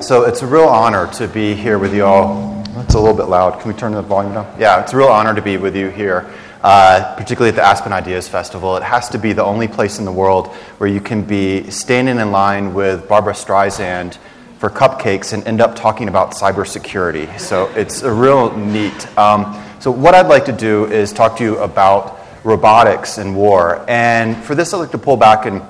So it's a real honor to be here with you all. It's a little bit loud. Can we turn the volume down? Yeah, it's a real honor to be with you here, uh, particularly at the Aspen Ideas Festival. It has to be the only place in the world where you can be standing in line with Barbra Streisand for cupcakes and end up talking about cybersecurity. So it's a real neat. Um, so what I'd like to do is talk to you about robotics and war. And for this, I'd like to pull back and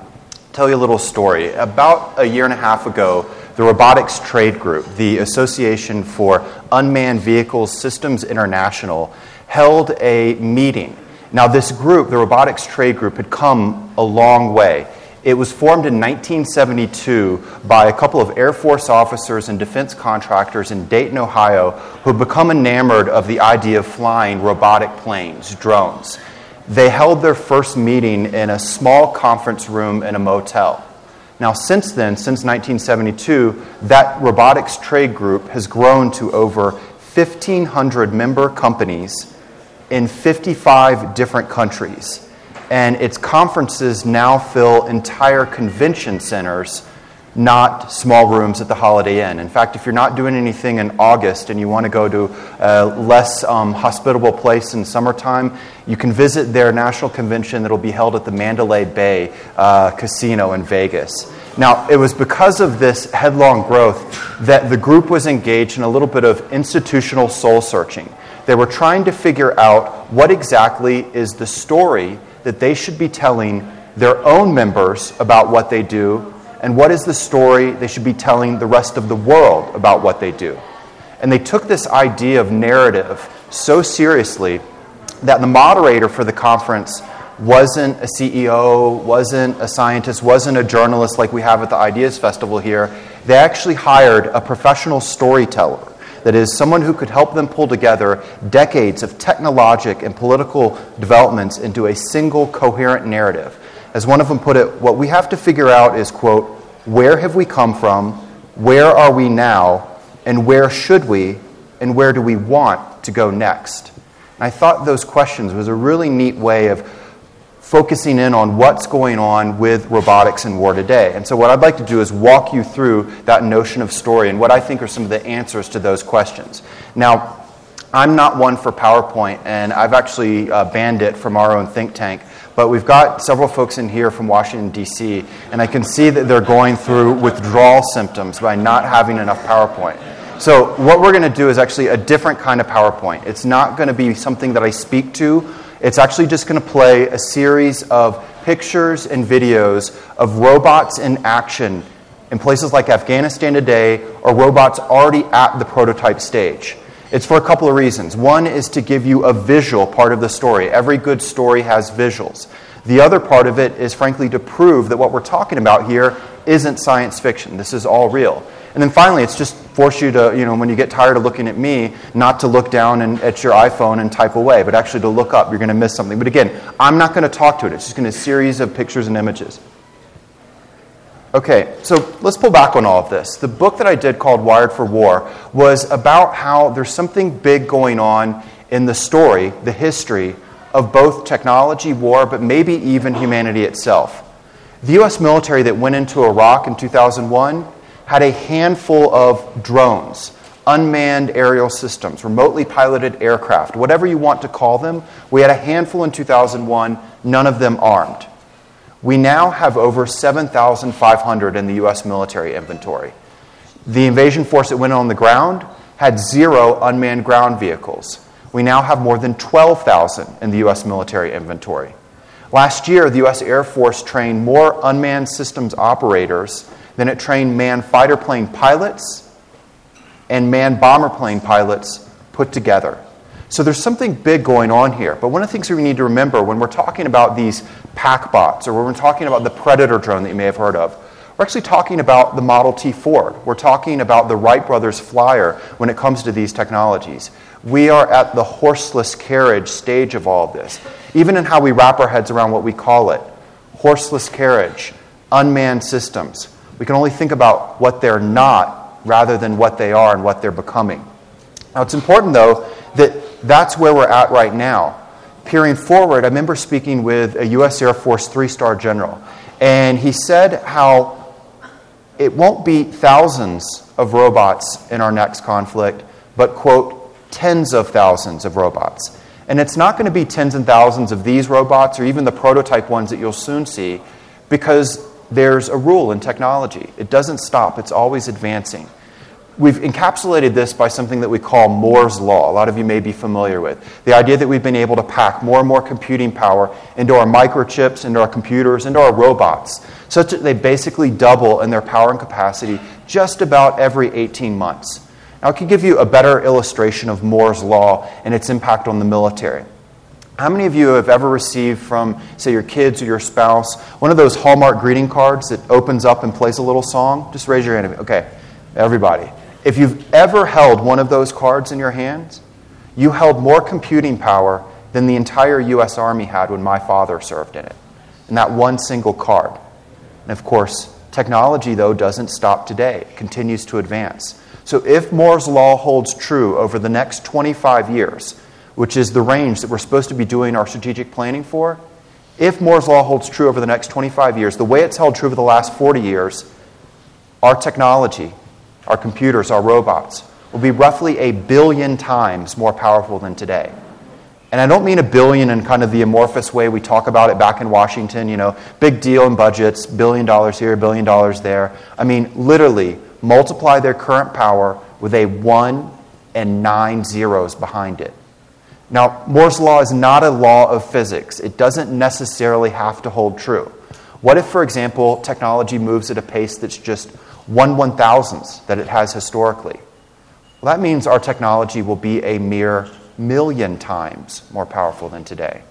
tell you a little story. About a year and a half ago, the Robotics Trade Group, the Association for Unmanned Vehicles Systems International, held a meeting. Now, this group, the Robotics Trade Group, had come a long way. It was formed in 1972 by a couple of Air Force officers and defense contractors in Dayton, Ohio, who had become enamored of the idea of flying robotic planes, drones. They held their first meeting in a small conference room in a motel. Now, since then, since 1972, that robotics trade group has grown to over 1,500 member companies in 55 different countries. And its conferences now fill entire convention centers, not small rooms at the Holiday Inn. In fact, if you're not doing anything in August and you want to go to a less um, hospitable place in summertime, you can visit their national convention that will be held at the Mandalay Bay uh, Casino in Vegas. Now, it was because of this headlong growth that the group was engaged in a little bit of institutional soul searching. They were trying to figure out what exactly is the story that they should be telling their own members about what they do, and what is the story they should be telling the rest of the world about what they do. And they took this idea of narrative so seriously that the moderator for the conference wasn't a CEO, wasn't a scientist, wasn't a journalist like we have at the Ideas Festival here. They actually hired a professional storyteller. That is, someone who could help them pull together decades of technologic and political developments into a single coherent narrative. As one of them put it, what we have to figure out is, quote, where have we come from, where are we now, and where should we, and where do we want to go next? And I thought those questions was a really neat way of focusing in on what's going on with robotics and war today. And so, what I'd like to do is walk you through that notion of story and what I think are some of the answers to those questions. Now, I'm not one for PowerPoint, and I've actually uh, banned it from our own think tank. But we've got several folks in here from Washington, D.C., and I can see that they're going through withdrawal symptoms by not having enough PowerPoint. So, what we're going to do is actually a different kind of PowerPoint. It's not going to be something that I speak to, it's actually just going to play a series of pictures and videos of robots in action in places like Afghanistan today or robots already at the prototype stage. It's for a couple of reasons. One is to give you a visual part of the story. Every good story has visuals. The other part of it is, frankly, to prove that what we're talking about here isn't science fiction. This is all real. And then finally, it's just force you to, you know, when you get tired of looking at me, not to look down and, at your iPhone and type away, but actually to look up. You're going to miss something. But again, I'm not going to talk to it. It's just going to be a series of pictures and images. Okay, so let's pull back on all of this. The book that I did called Wired for War was about how there's something big going on in the story, the history of both technology, war, but maybe even humanity itself. The U.S. military that went into Iraq in 2001 had a handful of drones, unmanned aerial systems, remotely piloted aircraft, whatever you want to call them. We had a handful in 2001, none of them armed. We now have over 7,500 in the U.S. military inventory. The invasion force that went on the ground had zero unmanned ground vehicles. We now have more than 12,000 in the U.S. military inventory. Last year, the U.S. Air Force trained more unmanned systems operators than it trained manned fighter plane pilots and manned bomber plane pilots put together. So there's something big going on here. But one of the things we need to remember when we're talking about these PackBots or when we're talking about the Predator drone that you may have heard of, we're actually talking about the Model T Ford. We're talking about the Wright brothers flyer when it comes to these technologies. We are at the horseless carriage stage of all of this, even in how we wrap our heads around what we call it horseless carriage, unmanned systems. We can only think about what they're not rather than what they are and what they're becoming. Now, it's important, though, that that's where we're at right now. Peering forward, I remember speaking with a U.S. Air Force three star general, and he said how it won't be thousands of robots in our next conflict, but, quote, tens of thousands of robots. And it's not going to be tens and thousands of these robots or even the prototype ones that you'll soon see because there's a rule in technology. It doesn't stop, it's always advancing. We've encapsulated this by something that we call Moore's Law. A lot of you may be familiar with. The idea that we've been able to pack more and more computing power into our microchips, into our computers, into our robots, such that they basically double in their power and capacity just about every 18 months. Now, I could give you a better illustration of Moore's Law and its impact on the military. How many of you have ever received from, say, your kids or your spouse, one of those Hallmark greeting cards that opens up and plays a little song? Just raise your hand. Okay, everybody. If you've ever held one of those cards in your hands, you held more computing power than the entire U.S. Army had when my father served in it, in that one single card. And of course, technology, though, doesn't stop today, it continues to advance. So if Moore's Law holds true over the next 25 years, which is the range that we're supposed to be doing our strategic planning for, if Moore's Law holds true over the next 25 years, the way it's held true over the last 40 years, our technology, our computers, our robots, will be roughly a billion times more powerful than today. And I don't mean a billion in kind of the amorphous way we talk about it back in Washington, you know, big deal in budgets, billion dollars here, billion dollars there. I mean, literally, multiply their current power with a 1 and nine zeros behind it. Now, Moore's law is not a law of physics. It doesn't necessarily have to hold true. What if, for example, technology moves at a pace that's just one one thousandth that it has historically? Well, that means our technology will be a mere million times more powerful than today.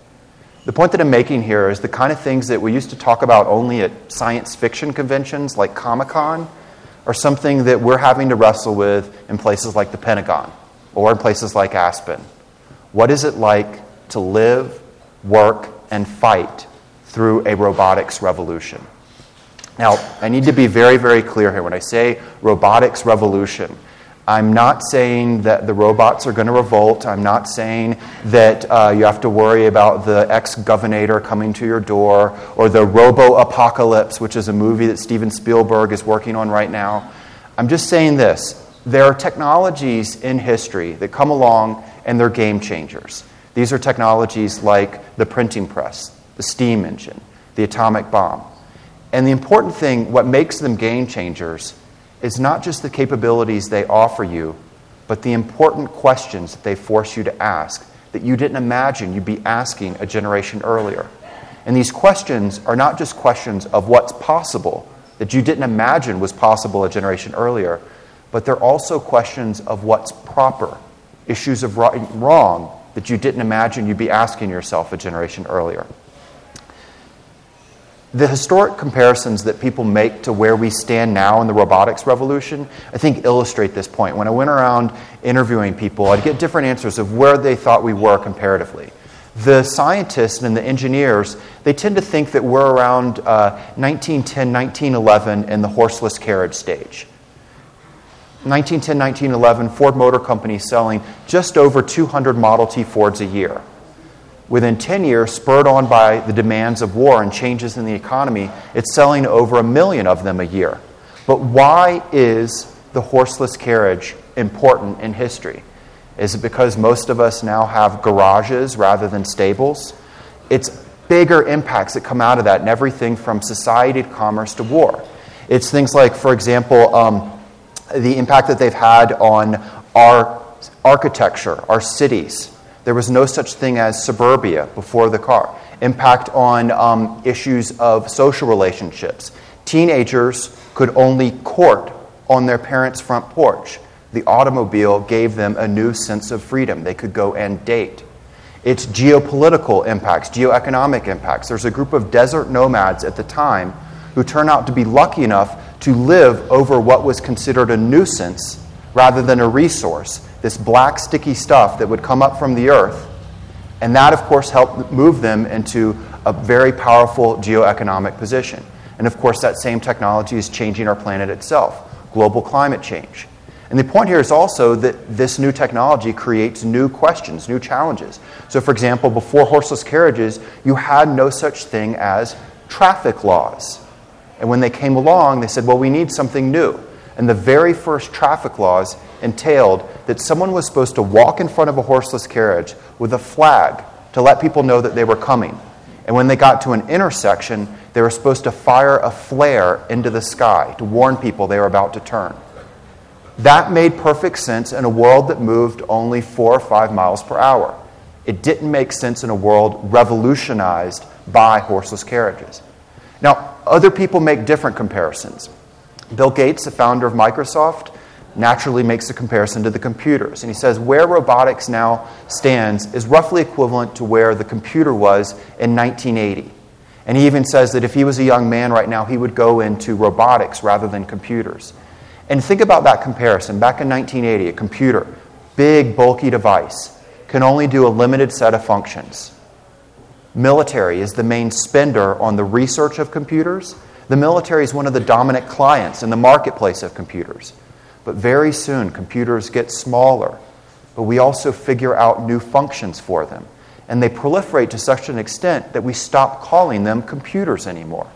The point that I'm making here is the kind of things that we used to talk about only at science fiction conventions like Comic Con are something that we're having to wrestle with in places like the Pentagon or in places like Aspen. What is it like to live, work, and fight through a robotics revolution? Now, I need to be very, very clear here. When I say robotics revolution, I'm not saying that the robots are going to revolt. I'm not saying that uh, you have to worry about the ex governor coming to your door or the Robopocalypse, which is a movie that Steven Spielberg is working on right now. I'm just saying this there are technologies in history that come along and they're game changers. These are technologies like the printing press, the steam engine, the atomic bomb. And the important thing, what makes them game changers, is not just the capabilities they offer you, but the important questions that they force you to ask that you didn't imagine you'd be asking a generation earlier. And these questions are not just questions of what's possible that you didn't imagine was possible a generation earlier, but they're also questions of what's proper, issues of right and wrong that you didn't imagine you'd be asking yourself a generation earlier the historic comparisons that people make to where we stand now in the robotics revolution, I think, illustrate this point. When I went around interviewing people, I'd get different answers of where they thought we were comparatively. The scientists and the engineers, they tend to think that we're around uh, 1910, 1911 in the horseless carriage stage. 1910, 1911, Ford Motor Company selling just over 200 Model T Fords a year within 10 years, spurred on by the demands of war and changes in the economy, it's selling over a million of them a year. But why is the horseless carriage important in history? Is it because most of us now have garages rather than stables? It's bigger impacts that come out of that, and everything from society to commerce to war. It's things like, for example, um, the impact that they've had on our architecture, our cities, there was no such thing as suburbia before the car. Impact on um, issues of social relationships. Teenagers could only court on their parents' front porch. The automobile gave them a new sense of freedom. They could go and date. Its geopolitical impacts, geoeconomic impacts. There's a group of desert nomads at the time who turn out to be lucky enough to live over what was considered a nuisance rather than a resource this black, sticky stuff that would come up from the earth. And that, of course, helped move them into a very powerful geoeconomic position. And of course, that same technology is changing our planet itself global climate change. And the point here is also that this new technology creates new questions, new challenges. So, for example, before horseless carriages, you had no such thing as traffic laws. And when they came along, they said, well, we need something new. And the very first traffic laws entailed that someone was supposed to walk in front of a horseless carriage with a flag to let people know that they were coming. And when they got to an intersection, they were supposed to fire a flare into the sky to warn people they were about to turn. That made perfect sense in a world that moved only four or five miles per hour. It didn't make sense in a world revolutionized by horseless carriages. Now, other people make different comparisons. Bill Gates, the founder of Microsoft, naturally makes a comparison to the computers. And he says where robotics now stands is roughly equivalent to where the computer was in 1980. And he even says that if he was a young man right now, he would go into robotics rather than computers. And think about that comparison. Back in 1980, a computer, big, bulky device, can only do a limited set of functions. Military is the main spender on the research of computers. The military is one of the dominant clients in the marketplace of computers. But very soon, computers get smaller, but we also figure out new functions for them. And they proliferate to such an extent that we stop calling them computers anymore.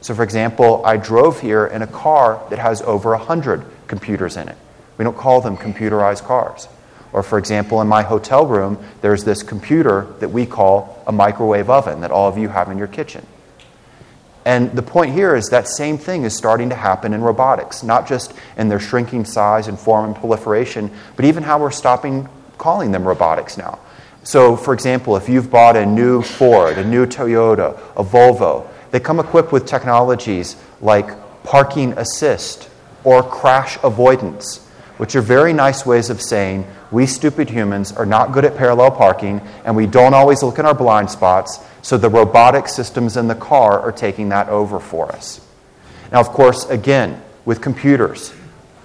So, for example, I drove here in a car that has over 100 computers in it. We don't call them computerized cars. Or, for example, in my hotel room, there's this computer that we call a microwave oven that all of you have in your kitchen. And the point here is that same thing is starting to happen in robotics, not just in their shrinking size and form and proliferation, but even how we're stopping calling them robotics now. So, for example, if you've bought a new Ford, a new Toyota, a Volvo, they come equipped with technologies like parking assist or crash avoidance, which are very nice ways of saying we stupid humans are not good at parallel parking and we don't always look in our blind spots so the robotic systems in the car are taking that over for us. Now, of course, again, with computers,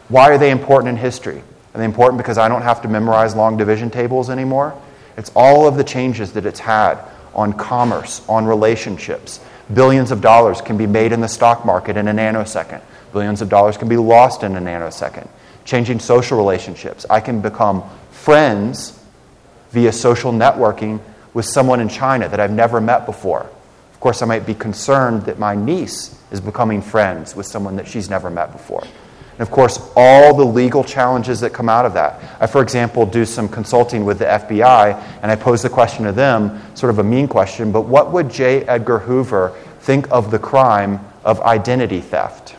why are they important in history? Are they important because I don't have to memorize long division tables anymore? It's all of the changes that it's had on commerce, on relationships. Billions of dollars can be made in the stock market in a nanosecond. Billions of dollars can be lost in a nanosecond. Changing social relationships. I can become friends via social networking with someone in China that I've never met before. Of course, I might be concerned that my niece is becoming friends with someone that she's never met before. And of course, all the legal challenges that come out of that. I, for example, do some consulting with the FBI, and I pose the question to them, sort of a mean question, but what would J. Edgar Hoover think of the crime of identity theft?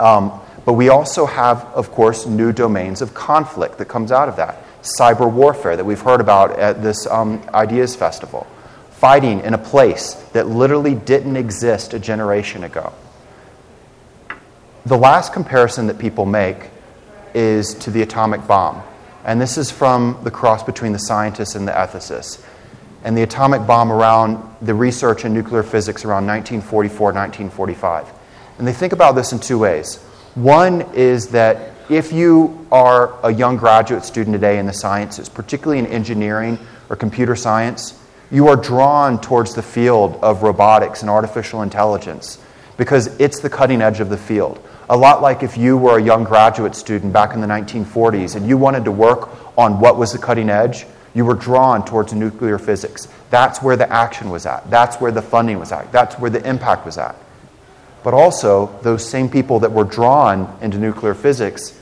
Um, but we also have, of course, new domains of conflict that comes out of that cyber warfare that we've heard about at this um, Ideas Festival, fighting in a place that literally didn't exist a generation ago. The last comparison that people make is to the atomic bomb. And this is from the cross between the scientists and the ethicists. And the atomic bomb around the research in nuclear physics around 1944, 1945. And they think about this in two ways. One is that if you are a young graduate student today in the sciences, particularly in engineering or computer science, you are drawn towards the field of robotics and artificial intelligence because it's the cutting edge of the field. A lot like if you were a young graduate student back in the 1940s and you wanted to work on what was the cutting edge, you were drawn towards nuclear physics. That's where the action was at. That's where the funding was at. That's where the impact was at. But also, those same people that were drawn into nuclear physics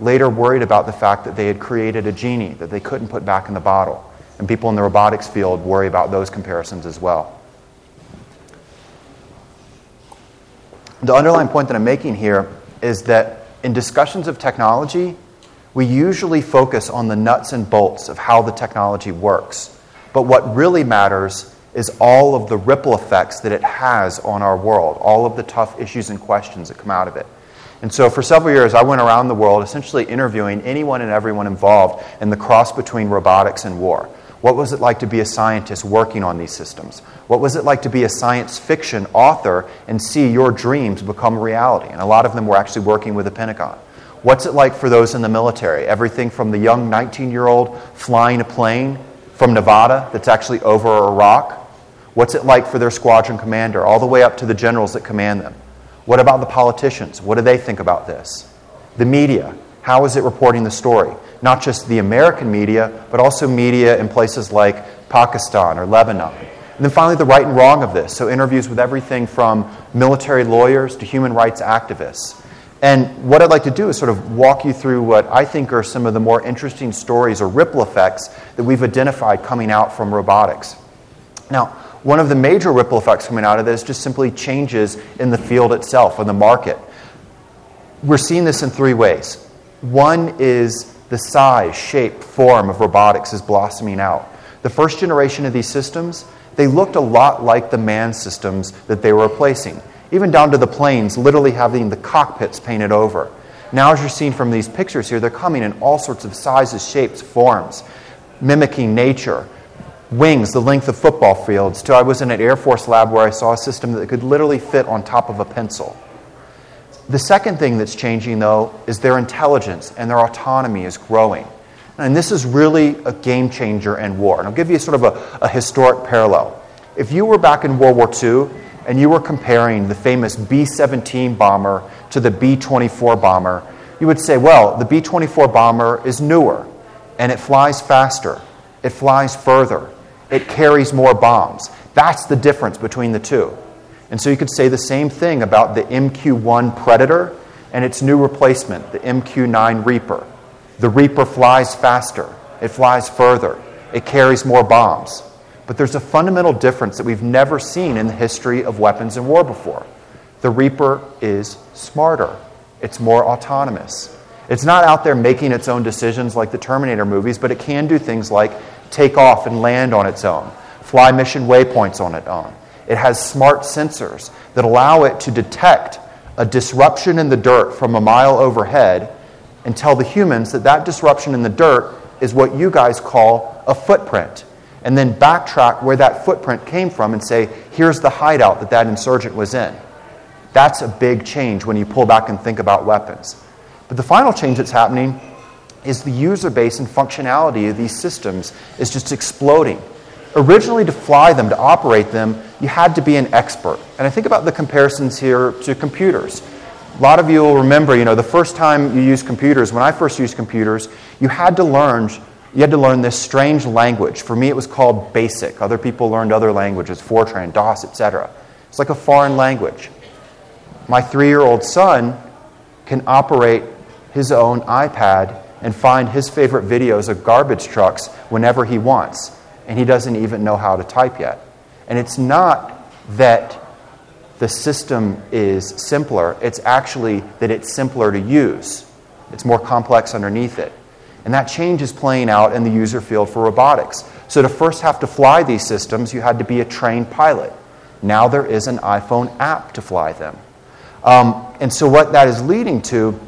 later worried about the fact that they had created a genie that they couldn't put back in the bottle. And people in the robotics field worry about those comparisons as well. The underlying point that I'm making here is that in discussions of technology, we usually focus on the nuts and bolts of how the technology works. But what really matters is all of the ripple effects that it has on our world, all of the tough issues and questions that come out of it. And so for several years, I went around the world essentially interviewing anyone and everyone involved in the cross between robotics and war. What was it like to be a scientist working on these systems? What was it like to be a science fiction author and see your dreams become reality? And a lot of them were actually working with the Pentagon. What's it like for those in the military? Everything from the young 19 year old flying a plane from Nevada that's actually over Iraq What's it like for their squadron commander, all the way up to the generals that command them? What about the politicians? What do they think about this? The media, how is it reporting the story? Not just the American media, but also media in places like Pakistan or Lebanon. And then finally, the right and wrong of this. So, interviews with everything from military lawyers to human rights activists. And what I'd like to do is sort of walk you through what I think are some of the more interesting stories or ripple effects that we've identified coming out from robotics. Now, one of the major ripple effects coming out of this just simply changes in the field itself, in the market. We're seeing this in three ways. One is the size, shape, form of robotics is blossoming out. The first generation of these systems, they looked a lot like the man systems that they were replacing even down to the planes, literally having the cockpits painted over. Now, as you're seeing from these pictures here, they're coming in all sorts of sizes, shapes, forms, mimicking nature. Wings, the length of football fields. To I was in an Air Force lab where I saw a system that could literally fit on top of a pencil. The second thing that's changing, though, is their intelligence and their autonomy is growing. And this is really a game changer in war. And I'll give you sort of a, a historic parallel. If you were back in World War II and you were comparing the famous B 17 bomber to the B 24 bomber, you would say, well, the B 24 bomber is newer and it flies faster, it flies further, it carries more bombs. That's the difference between the two. And so you could say the same thing about the MQ 1 Predator and its new replacement, the MQ 9 Reaper. The Reaper flies faster, it flies further, it carries more bombs. But there's a fundamental difference that we've never seen in the history of weapons and war before. The Reaper is smarter, it's more autonomous. It's not out there making its own decisions like the Terminator movies, but it can do things like take off and land on its own, fly mission waypoints on its own. It has smart sensors that allow it to detect a disruption in the dirt from a mile overhead and tell the humans that that disruption in the dirt is what you guys call a footprint and then backtrack where that footprint came from and say, here's the hideout that that insurgent was in. That's a big change when you pull back and think about weapons. But the final change that's happening is the user base and functionality of these systems is just exploding. Originally, to fly them, to operate them, you had to be an expert. And I think about the comparisons here to computers. A lot of you will remember, you know, the first time you used computers, when I first used computers, you had to learn you had to learn this strange language. For me, it was called BASIC. Other people learned other languages, Fortran, DOS, etc. It's like a foreign language. My three year old son can operate his own iPad and find his favorite videos of garbage trucks whenever he wants, and he doesn't even know how to type yet. And it's not that the system is simpler, it's actually that it's simpler to use. It's more complex underneath it. And that change is playing out in the user field for robotics. So, to first have to fly these systems, you had to be a trained pilot. Now there is an iPhone app to fly them. Um, and so, what that is leading to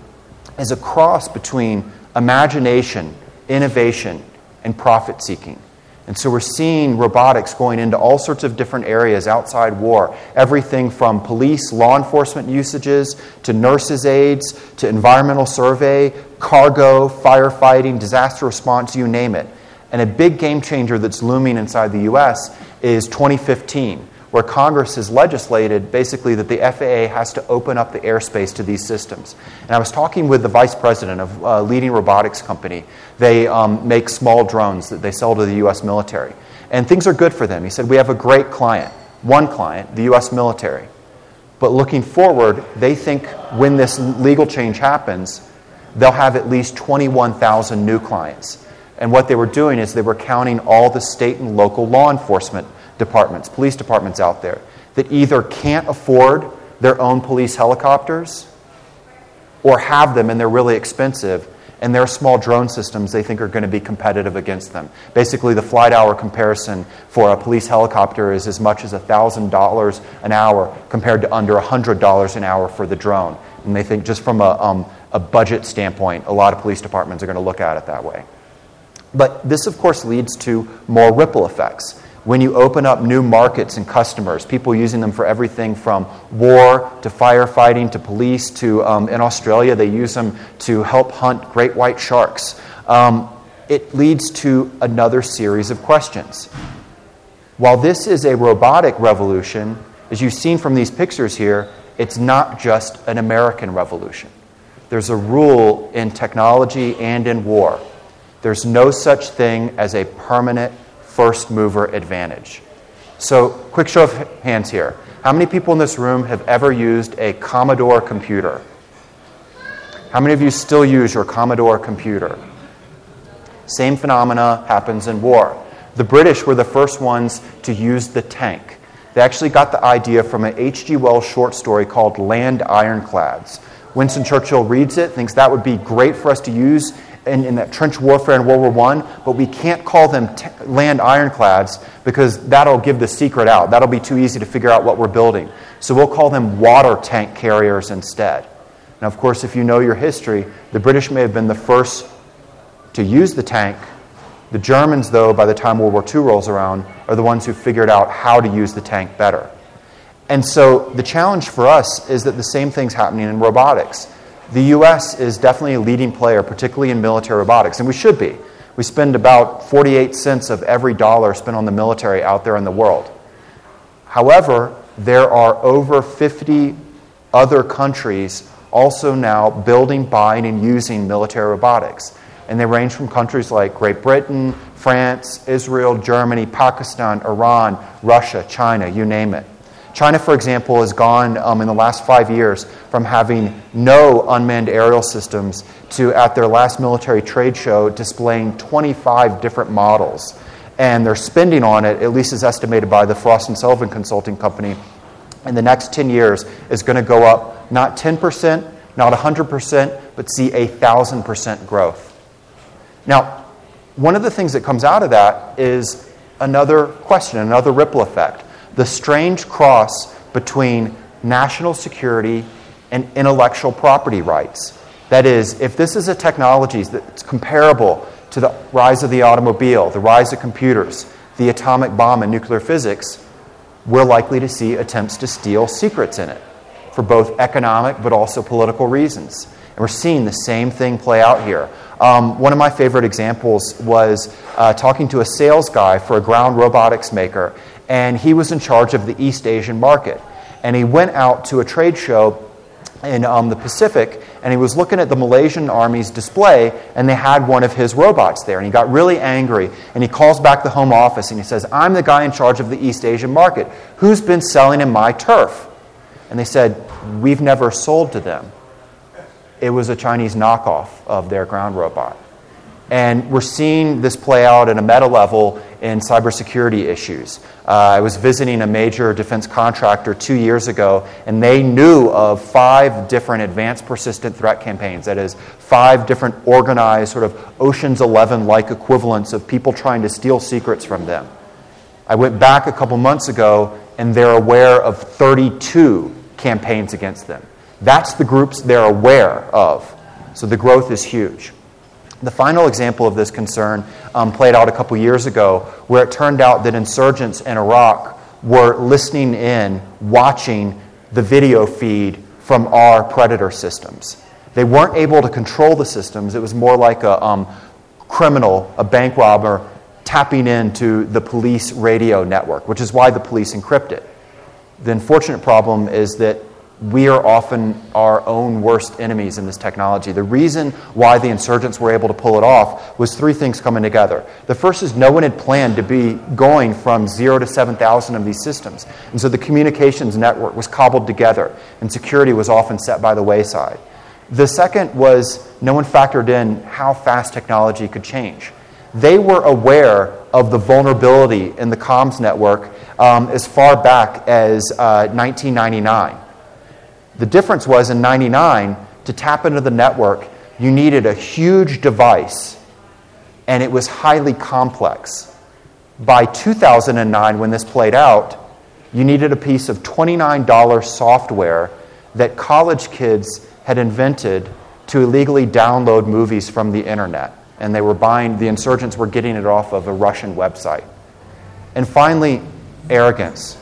is a cross between imagination, innovation, and profit seeking. And so we're seeing robotics going into all sorts of different areas outside war. Everything from police, law enforcement usages, to nurses' aides, to environmental survey, cargo, firefighting, disaster response, you name it. And a big game changer that's looming inside the US is 2015 where Congress has legislated basically that the FAA has to open up the airspace to these systems. And I was talking with the vice president of a leading robotics company. They um, make small drones that they sell to the U.S. military. And things are good for them. He said, We have a great client, one client, the U.S. military. But looking forward, they think when this legal change happens, they'll have at least 21,000 new clients. And what they were doing is they were counting all the state and local law enforcement departments, police departments out there that either can't afford their own police helicopters or have them and they're really expensive and their small drone systems they think are going to be competitive against them. Basically, the flight hour comparison for a police helicopter is as much as $1,000 an hour compared to under $100 an hour for the drone. And they think, just from a, um, a budget standpoint, a lot of police departments are going to look at it that way. But this, of course, leads to more ripple effects when you open up new markets and customers, people using them for everything from war to firefighting to police to um, in Australia, they use them to help hunt great white sharks. Um, it leads to another series of questions. While this is a robotic revolution, as you've seen from these pictures here, it's not just an American revolution. There's a rule in technology and in war. There's no such thing as a permanent first mover advantage. So, quick show of hands here. How many people in this room have ever used a Commodore computer? How many of you still use your Commodore computer? Same phenomena happens in war. The British were the first ones to use the tank. They actually got the idea from an H.G. Wells short story called Land Ironclads. Winston Churchill reads it, thinks that would be great for us to use in, in that trench warfare in World War I, but we can't call them t- land ironclads because that'll give the secret out. That'll be too easy to figure out what we're building. So we'll call them water tank carriers instead. Now, of course, if you know your history, the British may have been the first to use the tank. The Germans, though, by the time World War II rolls around, are the ones who figured out how to use the tank better. And so the challenge for us is that the same thing's happening in robotics. The US is definitely a leading player, particularly in military robotics, and we should be. We spend about 48 cents of every dollar spent on the military out there in the world. However, there are over 50 other countries also now building, buying, and using military robotics. And they range from countries like Great Britain, France, Israel, Germany, Pakistan, Iran, Russia, China, you name it. China, for example, has gone um, in the last five years from having no unmanned aerial systems to, at their last military trade show, displaying 25 different models. And their spending on it, at least as estimated by the Frost and Sullivan Consulting Company, in the next 10 years is going to go up not 10%, not 100%, but see a 1,000% growth. Now, one of the things that comes out of that is another question, another ripple effect the strange cross between national security and intellectual property rights. That is, if this is a technology that's comparable to the rise of the automobile, the rise of computers, the atomic bomb, and nuclear physics, we're likely to see attempts to steal secrets in it for both economic but also political reasons. And we're seeing the same thing play out here. Um, one of my favorite examples was uh, talking to a sales guy for a ground robotics maker, and he was in charge of the East Asian market. And he went out to a trade show in um, the Pacific, and he was looking at the Malaysian Army's display, and they had one of his robots there. And he got really angry, and he calls back the home office, and he says, I'm the guy in charge of the East Asian market. Who's been selling in my turf? And they said, We've never sold to them. It was a Chinese knockoff of their ground robot. And we're seeing this play out at a meta level in cybersecurity issues. Uh, I was visiting a major defense contractor two years ago, and they knew of five different advanced persistent threat campaigns. That is, five different organized, sort of Ocean's 11 like equivalents of people trying to steal secrets from them. I went back a couple months ago, and they're aware of 32 campaigns against them. That's the groups they're aware of. So the growth is huge. The final example of this concern um, played out a couple years ago, where it turned out that insurgents in Iraq were listening in, watching the video feed from our predator systems. They weren't able to control the systems. It was more like a um, criminal, a bank robber, tapping into the police radio network, which is why the police encrypt it. The unfortunate problem is that we are often our own worst enemies in this technology. The reason why the insurgents were able to pull it off was three things coming together. The first is no one had planned to be going from zero to 7,000 of these systems. And so the communications network was cobbled together, and security was often set by the wayside. The second was no one factored in how fast technology could change. They were aware of the vulnerability in the comms network um, as far back as uh, 1999 the difference was in 99, to tap into the network, you needed a huge device, and it was highly complex. By 2009, when this played out, you needed a piece of $29 software that college kids had invented to illegally download movies from the internet. And they were buying, the insurgents were getting it off of a Russian website. And finally, arrogance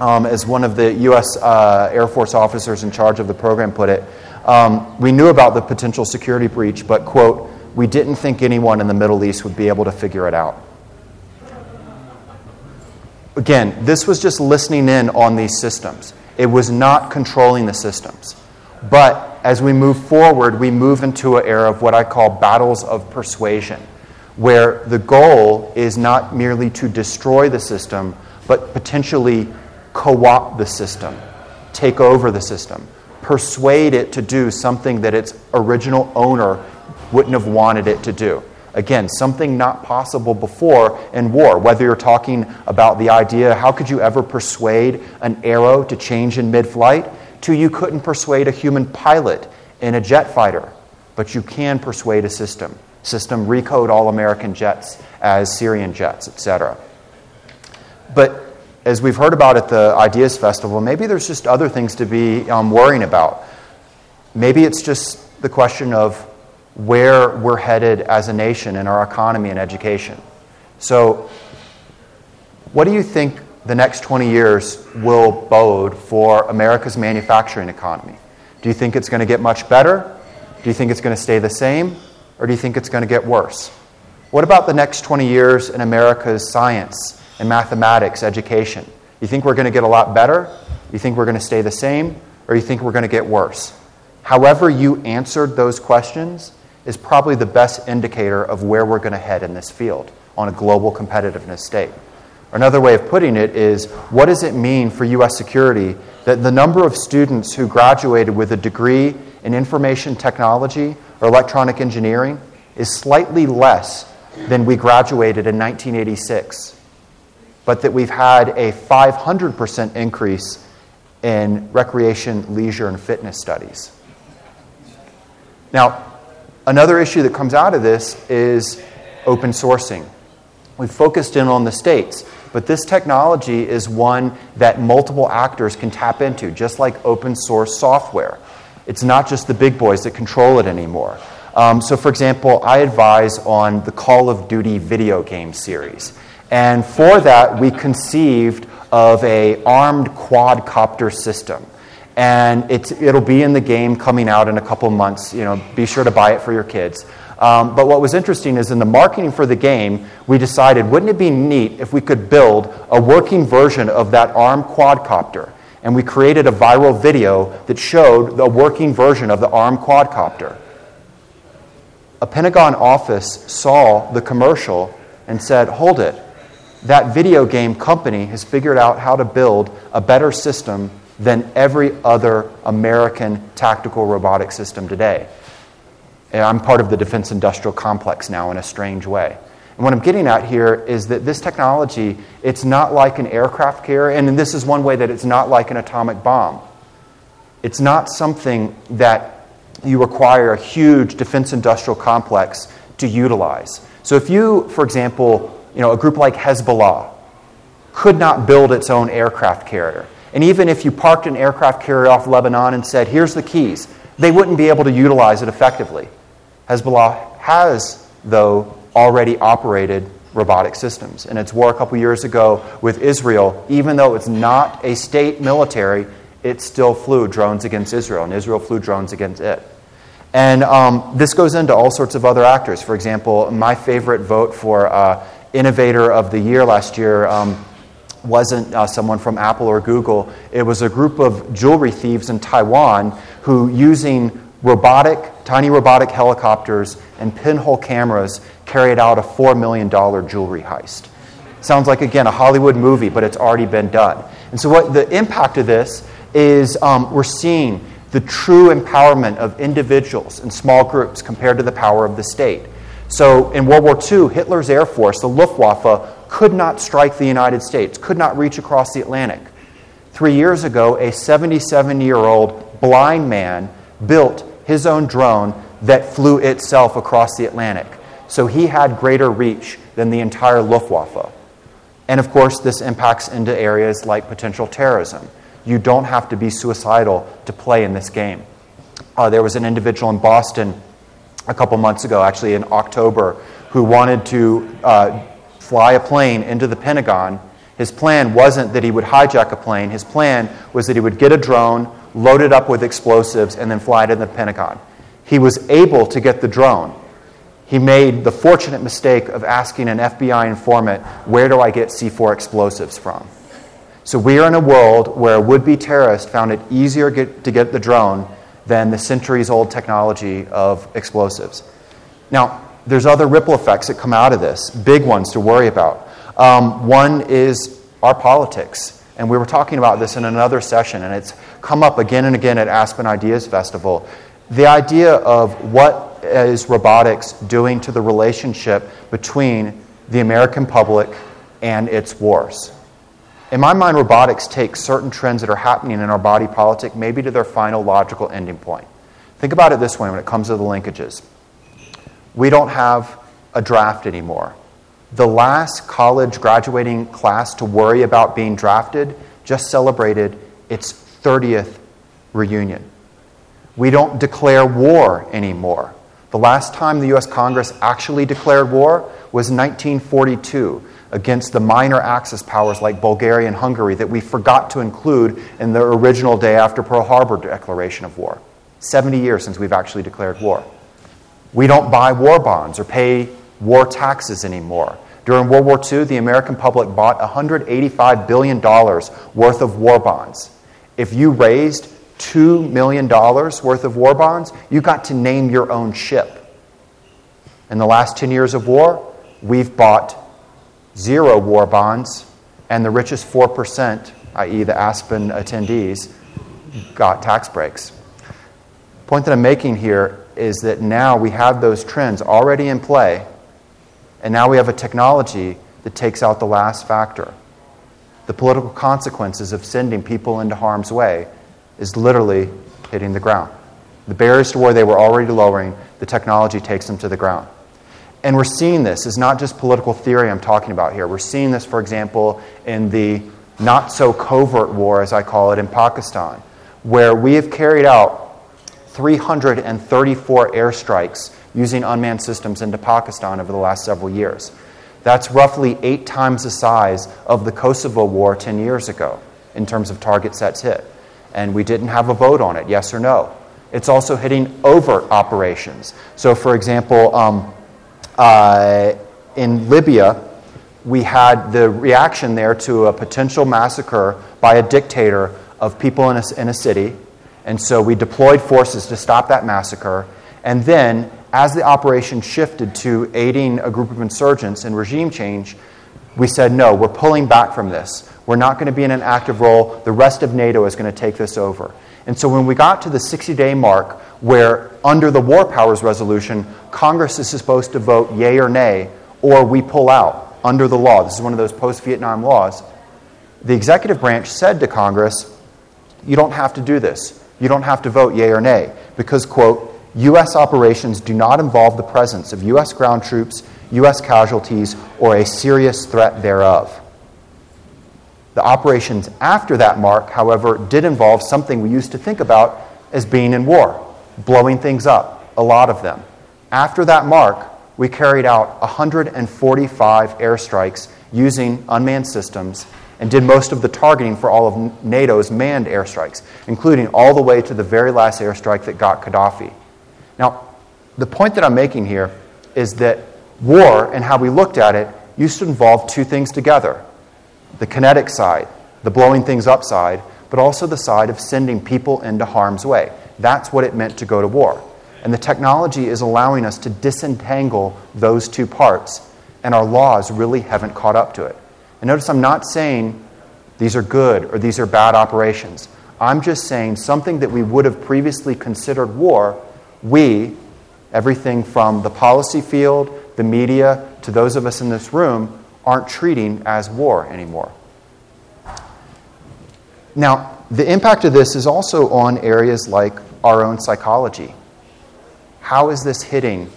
um, as one of the U.S. Uh, Air Force officers in charge of the program put it, um, we knew about the potential security breach, but, quote, we didn't think anyone in the Middle East would be able to figure it out. Again, this was just listening in on these systems. It was not controlling the systems. But as we move forward, we move into an era of what I call battles of persuasion, where the goal is not merely to destroy the system, but potentially co opt the system, take over the system, persuade it to do something that its original owner wouldn't have wanted it to do. Again, something not possible before in war. Whether you're talking about the idea, how could you ever persuade an arrow to change in mid flight, to you couldn't persuade a human pilot in a jet fighter, but you can persuade a system. System recode all American jets as Syrian jets, etc. But as we've heard about at the Ideas Festival, maybe there's just other things to be um, worrying about. Maybe it's just the question of where we're headed as a nation in our economy and education. So, what do you think the next 20 years will bode for America's manufacturing economy? Do you think it's going to get much better? Do you think it's going to stay the same? Or do you think it's going to get worse? What about the next 20 years in America's science and mathematics education? You think we're going to get a lot better? You think we're going to stay the same? Or you think we're going to get worse? However, you answered those questions, is probably the best indicator of where we're going to head in this field on a global competitiveness state. Another way of putting it is what does it mean for U.S. security that the number of students who graduated with a degree in information technology or electronic engineering is slightly less than we graduated in 1986, but that we've had a 500% increase in recreation, leisure, and fitness studies? Now, Another issue that comes out of this is open sourcing. We've focused in on the states, but this technology is one that multiple actors can tap into, just like open source software. It's not just the big boys that control it anymore. Um, so, for example, I advise on the Call of Duty video game series. And for that, we conceived of a armed quadcopter system and it'll be in the game coming out in a couple months. You know, be sure to buy it for your kids. Um, but what was interesting is in the marketing for the game, we decided wouldn't it be neat if we could build a working version of that armed quadcopter? And we created a viral video that showed the working version of the armed quadcopter. A Pentagon office saw the commercial and said, Hold it. That video game company has figured out how to build a better system than every other American tactical robotic system today. And I'm part of the defense industrial complex now in a strange way. And what I'm getting at here is that this technology, it's not like an aircraft carrier, and this is one way that it's not like an atomic bomb. It's not something that you require a huge defense industrial complex to utilize. So if you, for example, you know, a group like Hezbollah could not build its own aircraft carrier, and even if you parked an aircraft carrier off Lebanon and said, here's the keys, they wouldn't be able to utilize it effectively. Hezbollah has, though, already operated robotic systems. In its war a couple years ago with Israel, even though it's not a state military, it still flew drones against Israel, and Israel flew drones against it. And um, this goes into all sorts of other actors. For example, my favorite vote for uh, Innovator of the Year last year. Um, wasn't uh, someone from Apple or Google. It was a group of jewelry thieves in Taiwan who, using robotic, tiny robotic helicopters and pinhole cameras, carried out a $4 million jewelry heist. Sounds like, again, a Hollywood movie, but it's already been done. And so, what the impact of this is um, we're seeing the true empowerment of individuals and small groups compared to the power of the state. So, in World War II, Hitler's Air Force, the Luftwaffe, could not strike the United States, could not reach across the Atlantic. Three years ago, a 77 year old blind man built his own drone that flew itself across the Atlantic. So he had greater reach than the entire Luftwaffe. And of course, this impacts into areas like potential terrorism. You don't have to be suicidal to play in this game. Uh, there was an individual in Boston a couple months ago, actually in October, who wanted to uh, fly a plane into the Pentagon. His plan wasn't that he would hijack a plane. His plan was that he would get a drone, load it up with explosives, and then fly it into the Pentagon. He was able to get the drone. He made the fortunate mistake of asking an FBI informant, Where do I get C4 explosives from? So we are in a world where a would be terrorist found it easier get, to get the drone than the centuries old technology of explosives. Now, there's other ripple effects that come out of this, big ones to worry about. Um, one is our politics. And we were talking about this in another session, and it's come up again and again at Aspen Ideas Festival. The idea of what is robotics doing to the relationship between the American public and its wars. In my mind, robotics takes certain trends that are happening in our body politic maybe to their final logical ending point. Think about it this way when it comes to the linkages. We don't have a draft anymore. The last college graduating class to worry about being drafted just celebrated its 30th reunion. We don't declare war anymore. The last time the U.S. Congress actually declared war was 1942 against the minor Axis powers like Bulgaria and Hungary that we forgot to include in the original day after Pearl Harbor declaration of war. 70 years since we've actually declared war. We don't buy war bonds or pay war taxes anymore. During World War II, the American public bought $185 billion worth of war bonds. If you raised $2 million worth of war bonds, you got to name your own ship. In the last 10 years of war, we've bought zero war bonds, and the richest 4%, i.e., the Aspen attendees, got tax breaks. Point that I'm making here is that now we have those trends already in play, and now we have a technology that takes out the last factor. The political consequences of sending people into harm's way is literally hitting the ground. The barriers to where they were already lowering, the technology takes them to the ground. And we're seeing this. It's not just political theory I'm talking about here. We're seeing this, for example, in the not so covert war, as I call it, in Pakistan, where we have carried out 334 airstrikes using unmanned systems into Pakistan over the last several years. That's roughly eight times the size of the Kosovo war 10 years ago in terms of target sets hit. And we didn't have a vote on it, yes or no. It's also hitting overt operations. So, for example, um, uh, in Libya, we had the reaction there to a potential massacre by a dictator of people in a, in a city. And so we deployed forces to stop that massacre. And then, as the operation shifted to aiding a group of insurgents in regime change, we said, no, we're pulling back from this. We're not going to be in an active role. The rest of NATO is going to take this over. And so when we got to the 60 day mark, where under the War Powers Resolution, Congress is supposed to vote yay or nay, or we pull out under the law. This is one of those post Vietnam laws. The executive branch said to Congress, You don't have to do this. You don't have to vote yay or nay, because, quote, U.S. operations do not involve the presence of U.S. ground troops, U.S. casualties, or a serious threat thereof. The operations after that mark, however, did involve something we used to think about as being in war blowing things up, a lot of them. After that mark, we carried out 145 airstrikes using unmanned systems and did most of the targeting for all of NATO's manned airstrikes, including all the way to the very last airstrike that got Gaddafi. Now, the point that I'm making here is that war and how we looked at it used to involve two things together the kinetic side, the blowing things up side, but also the side of sending people into harm's way. That's what it meant to go to war. And the technology is allowing us to disentangle those two parts, and our laws really haven't caught up to it. And notice I'm not saying these are good or these are bad operations. I'm just saying something that we would have previously considered war, we, everything from the policy field, the media, to those of us in this room, aren't treating as war anymore. Now, the impact of this is also on areas like our own psychology. How is this hitting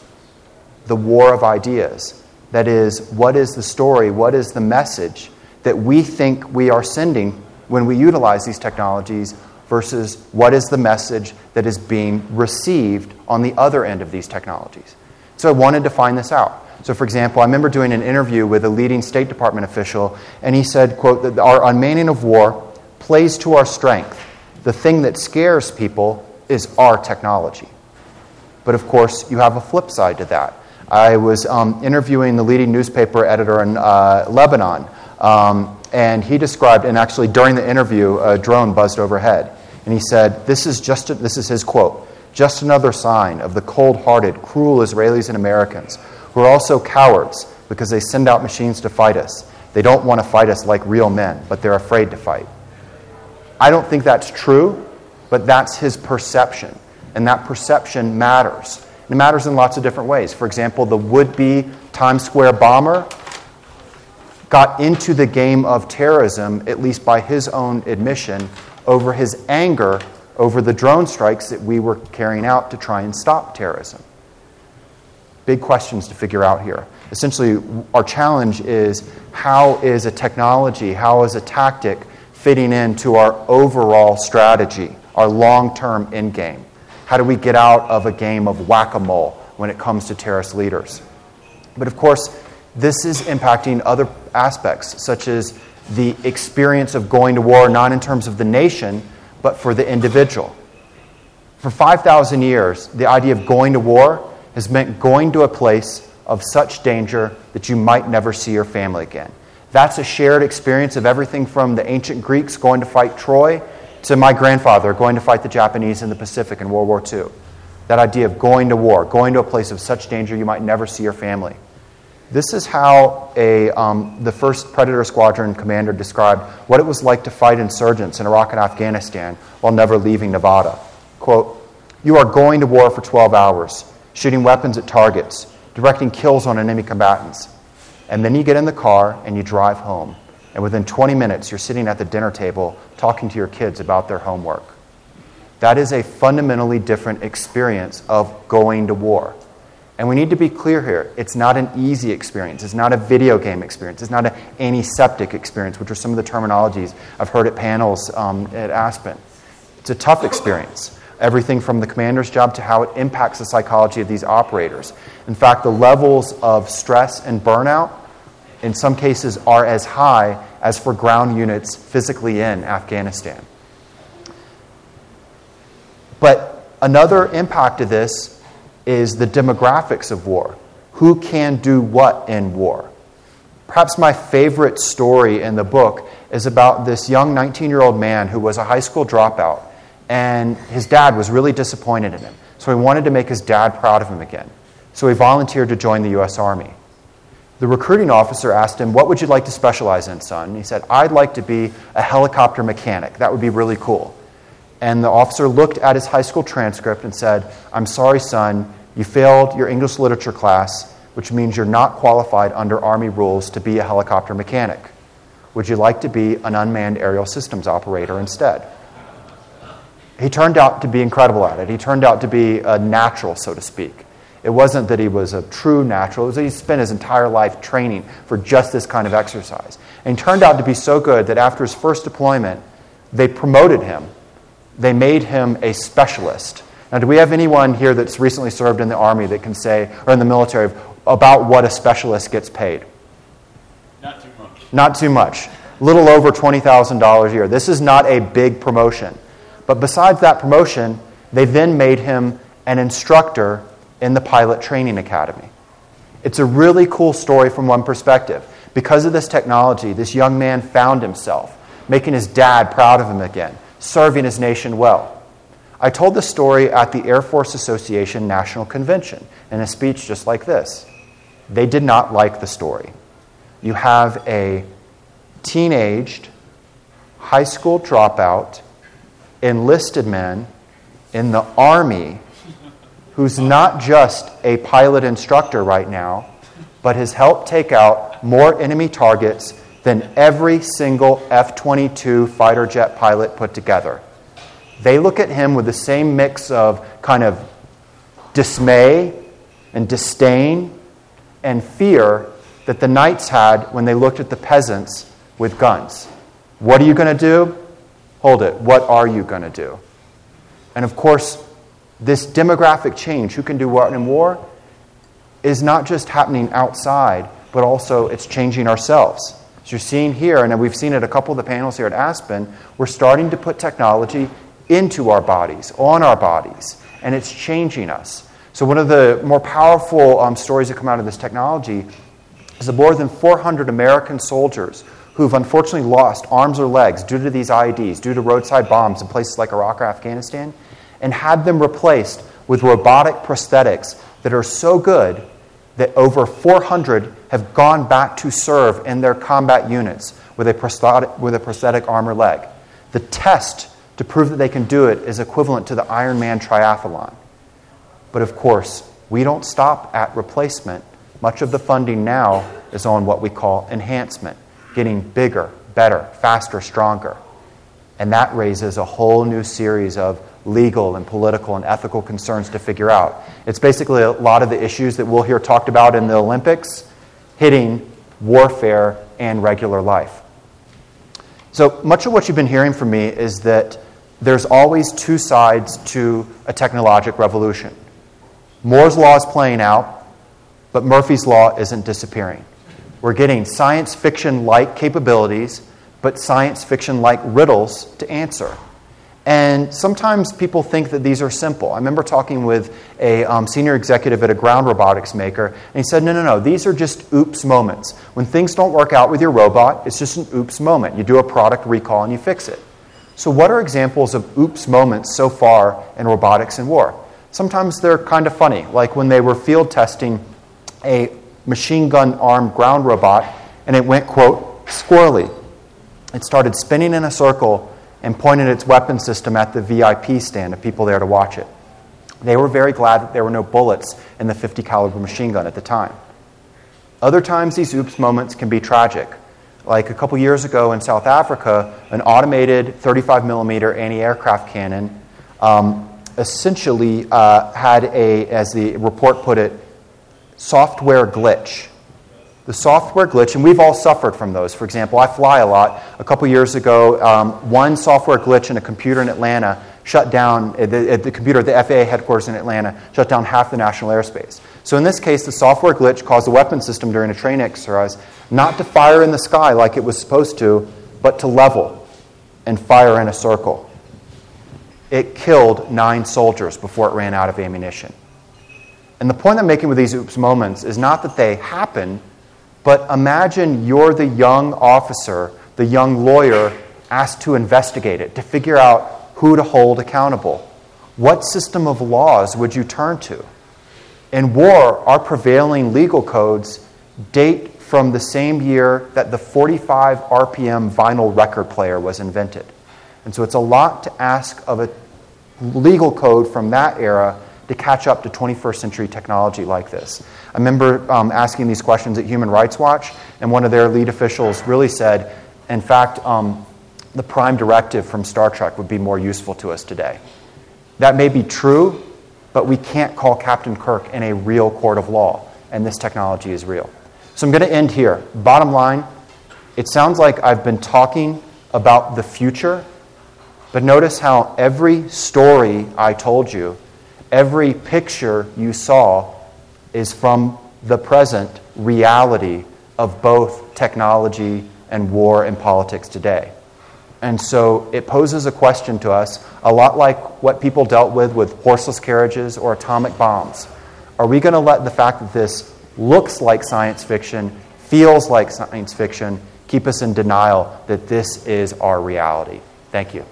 the war of ideas? That is, what is the story? What is the message that we think we are sending when we utilize these technologies versus what is the message that is being received on the other end of these technologies? So I wanted to find this out. So, for example, I remember doing an interview with a leading State Department official, and he said, quote, that our unmanning of war plays to our strength. The thing that scares people is our technology. But of course, you have a flip side to that. I was um, interviewing the leading newspaper editor in uh, Lebanon, um, and he described, and actually during the interview, a drone buzzed overhead. And he said, This is just, a, this is his quote, just another sign of the cold hearted, cruel Israelis and Americans who are also cowards because they send out machines to fight us. They don't want to fight us like real men, but they're afraid to fight. I don't think that's true, but that's his perception. And that perception matters. It matters in lots of different ways. For example, the would be Times Square bomber got into the game of terrorism, at least by his own admission, over his anger over the drone strikes that we were carrying out to try and stop terrorism. Big questions to figure out here. Essentially, our challenge is how is a technology, how is a tactic fitting into our overall strategy, our long term end game? How do we get out of a game of whack a mole when it comes to terrorist leaders? But of course, this is impacting other aspects, such as the experience of going to war, not in terms of the nation, but for the individual. For 5,000 years, the idea of going to war has meant going to a place of such danger that you might never see your family again. That's a shared experience of everything from the ancient Greeks going to fight Troy to my grandfather going to fight the Japanese in the Pacific in World War II. That idea of going to war, going to a place of such danger you might never see your family. This is how a, um, the first Predator Squadron commander described what it was like to fight insurgents in Iraq and Afghanistan while never leaving Nevada. Quote, You are going to war for 12 hours, shooting weapons at targets, directing kills on enemy combatants. And then you get in the car and you drive home. And within 20 minutes, you're sitting at the dinner table talking to your kids about their homework. That is a fundamentally different experience of going to war. And we need to be clear here it's not an easy experience. It's not a video game experience. It's not an antiseptic experience, which are some of the terminologies I've heard at panels um, at Aspen. It's a tough experience. Everything from the commander's job to how it impacts the psychology of these operators. In fact, the levels of stress and burnout in some cases are as high as for ground units physically in Afghanistan. But another impact of this is the demographics of war. Who can do what in war? Perhaps my favorite story in the book is about this young 19 year old man who was a high school dropout, and his dad was really disappointed in him. So he wanted to make his dad proud of him again. So he volunteered to join the U.S. Army. The recruiting officer asked him, What would you like to specialize in, son? And he said, I'd like to be a helicopter mechanic. That would be really cool. And the officer looked at his high school transcript and said, I'm sorry, son, you failed your English literature class, which means you're not qualified under Army rules to be a helicopter mechanic. Would you like to be an unmanned aerial systems operator instead? He turned out to be incredible at it. He turned out to be a natural, so to speak. It wasn't that he was a true natural, it was that he spent his entire life training for just this kind of exercise. And he turned out to be so good that after his first deployment, they promoted him. They made him a specialist now, do we have anyone here that's recently served in the Army that can say, or in the military, about what a specialist gets paid? Not too much. Not too much. Little over $20,000 a year. This is not a big promotion. But besides that promotion, they then made him an instructor in the pilot training academy. It's a really cool story from one perspective. Because of this technology, this young man found himself, making his dad proud of him again, serving his nation well. I told the story at the Air Force Association National Convention in a speech just like this. They did not like the story. You have a teenaged, high school dropout, enlisted man in the Army who's not just a pilot instructor right now, but has helped take out more enemy targets than every single F 22 fighter jet pilot put together. They look at him with the same mix of kind of dismay and disdain and fear that the knights had when they looked at the peasants with guns. What are you going to do? Hold it. What are you going to do? And of course, this demographic change, who can do what in war, is not just happening outside, but also it's changing ourselves. As you're seeing here, and we've seen it a couple of the panels here at Aspen, we're starting to put technology into our bodies, on our bodies, and it's changing us. So, one of the more powerful um, stories that come out of this technology is that more than 400 American soldiers who've unfortunately lost arms or legs due to these IEDs, due to roadside bombs in places like Iraq or Afghanistan, and had them replaced with robotic prosthetics that are so good that over 400 have gone back to serve in their combat units with a prosthetic, with a prosthetic arm or leg. The test to prove that they can do it is equivalent to the Ironman triathlon. But of course, we don't stop at replacement. Much of the funding now is on what we call enhancement, getting bigger, better, faster, stronger. And that raises a whole new series of legal and political and ethical concerns to figure out. It's basically a lot of the issues that we'll hear talked about in the Olympics hitting warfare and regular life. So much of what you've been hearing from me is that there's always two sides to a technologic revolution. Moore's law is playing out, but Murphy's law isn't disappearing. We're getting science fiction like capabilities, but science fiction like riddles to answer. And sometimes people think that these are simple. I remember talking with a um, senior executive at a ground robotics maker, and he said, No, no, no, these are just oops moments. When things don't work out with your robot, it's just an oops moment. You do a product recall and you fix it. So, what are examples of oops moments so far in robotics and war? Sometimes they're kind of funny, like when they were field testing a machine gun armed ground robot and it went, quote, squirrely. It started spinning in a circle and pointed its weapon system at the VIP stand of people there to watch it. They were very glad that there were no bullets in the 50 caliber machine gun at the time. Other times these oops moments can be tragic. Like a couple years ago in South Africa, an automated 35 millimeter anti-aircraft cannon um, essentially uh, had a, as the report put it, software glitch the software glitch, and we've all suffered from those. For example, I fly a lot. A couple years ago, um, one software glitch in a computer in Atlanta shut down, the, the computer at the FAA headquarters in Atlanta, shut down half the national airspace. So in this case, the software glitch caused the weapon system during a training exercise not to fire in the sky like it was supposed to, but to level and fire in a circle. It killed nine soldiers before it ran out of ammunition. And the point I'm making with these oops moments is not that they happen, but imagine you're the young officer, the young lawyer asked to investigate it, to figure out who to hold accountable. What system of laws would you turn to? In war, our prevailing legal codes date from the same year that the 45 RPM vinyl record player was invented. And so it's a lot to ask of a legal code from that era to catch up to 21st century technology like this. I remember um, asking these questions at Human Rights Watch, and one of their lead officials really said, in fact, um, the prime directive from Star Trek would be more useful to us today. That may be true, but we can't call Captain Kirk in a real court of law, and this technology is real. So I'm going to end here. Bottom line, it sounds like I've been talking about the future, but notice how every story I told you, every picture you saw, is from the present reality of both technology and war and politics today. And so it poses a question to us, a lot like what people dealt with with horseless carriages or atomic bombs. Are we going to let the fact that this looks like science fiction, feels like science fiction, keep us in denial that this is our reality? Thank you.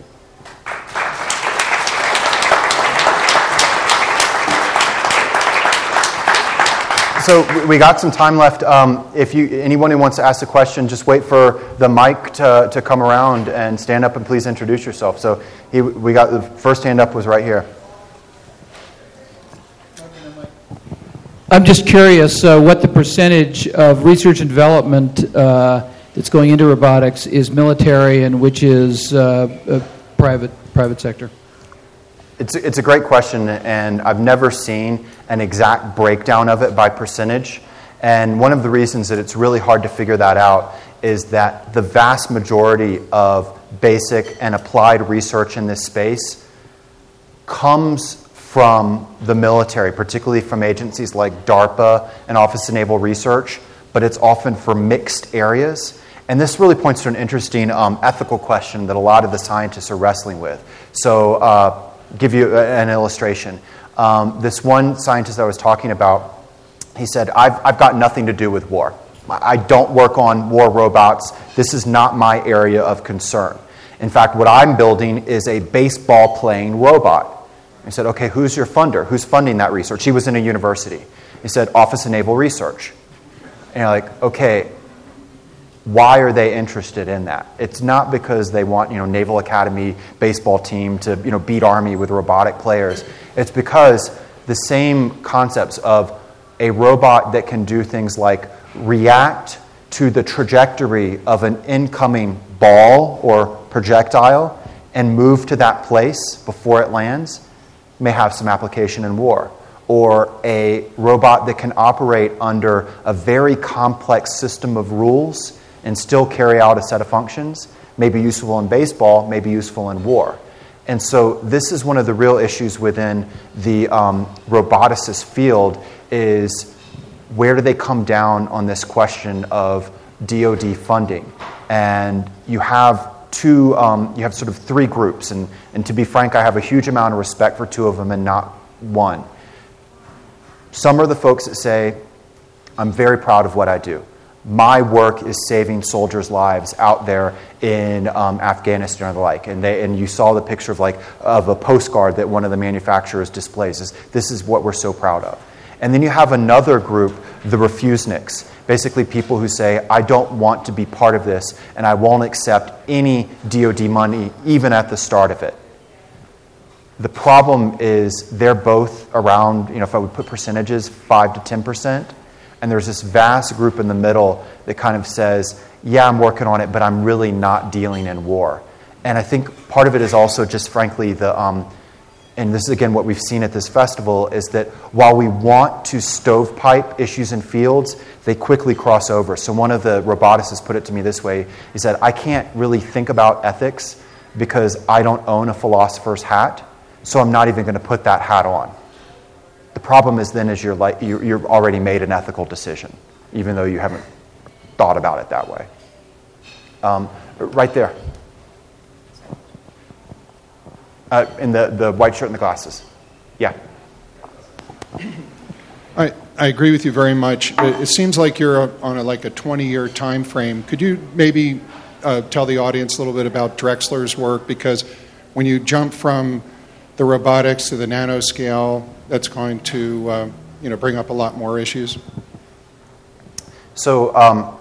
So we got some time left. Um, if you, anyone who wants to ask a question, just wait for the mic to, to come around and stand up and please introduce yourself. So he, we got the first hand up was right here. I'm just curious uh, what the percentage of research and development uh, that's going into robotics is military and which is uh, private private sector. It's, it's a great question, and I've never seen an exact breakdown of it by percentage. And one of the reasons that it's really hard to figure that out is that the vast majority of basic and applied research in this space comes from the military, particularly from agencies like DARPA and Office of Naval Research, but it's often for mixed areas. And this really points to an interesting um, ethical question that a lot of the scientists are wrestling with. So, uh, give you an illustration. Um, this one scientist I was talking about, he said, I've, I've got nothing to do with war. I don't work on war robots. This is not my area of concern. In fact, what I'm building is a baseball playing robot. I said, okay, who's your funder? Who's funding that research? He was in a university. He said, Office of Naval Research. And you're like, okay, why are they interested in that? It's not because they want, you know, Naval Academy baseball team to, you know, beat Army with robotic players. It's because the same concepts of a robot that can do things like react to the trajectory of an incoming ball or projectile and move to that place before it lands may have some application in war. Or a robot that can operate under a very complex system of rules and still carry out a set of functions may be useful in baseball, may be useful in war. And so this is one of the real issues within the um, roboticist field is where do they come down on this question of DoD funding? And you have two, um, you have sort of three groups, and, and to be frank, I have a huge amount of respect for two of them and not one. Some are the folks that say, I'm very proud of what I do. My work is saving soldiers' lives out there in um, Afghanistan or the like. And, they, and you saw the picture of, like, of a postcard that one of the manufacturers displays. This, this is what we're so proud of. And then you have another group, the refuseniks, basically people who say, I don't want to be part of this and I won't accept any DoD money, even at the start of it. The problem is they're both around, you know, if I would put percentages, 5 to 10%. And there's this vast group in the middle that kind of says, yeah, I'm working on it, but I'm really not dealing in war. And I think part of it is also just, frankly, the, um, and this is again what we've seen at this festival, is that while we want to stovepipe issues in fields, they quickly cross over. So one of the roboticists put it to me this way he said, I can't really think about ethics because I don't own a philosopher's hat, so I'm not even going to put that hat on. Problem is then is you're, like, you're already made an ethical decision, even though you haven't thought about it that way. Um, right there. Uh, in the, the white shirt and the glasses. Yeah. I, I agree with you very much. It, it seems like you're on a, like a 20 year time frame. Could you maybe uh, tell the audience a little bit about Drexler's work? Because when you jump from the robotics to the nanoscale, that's going to uh, you know, bring up a lot more issues. So, um,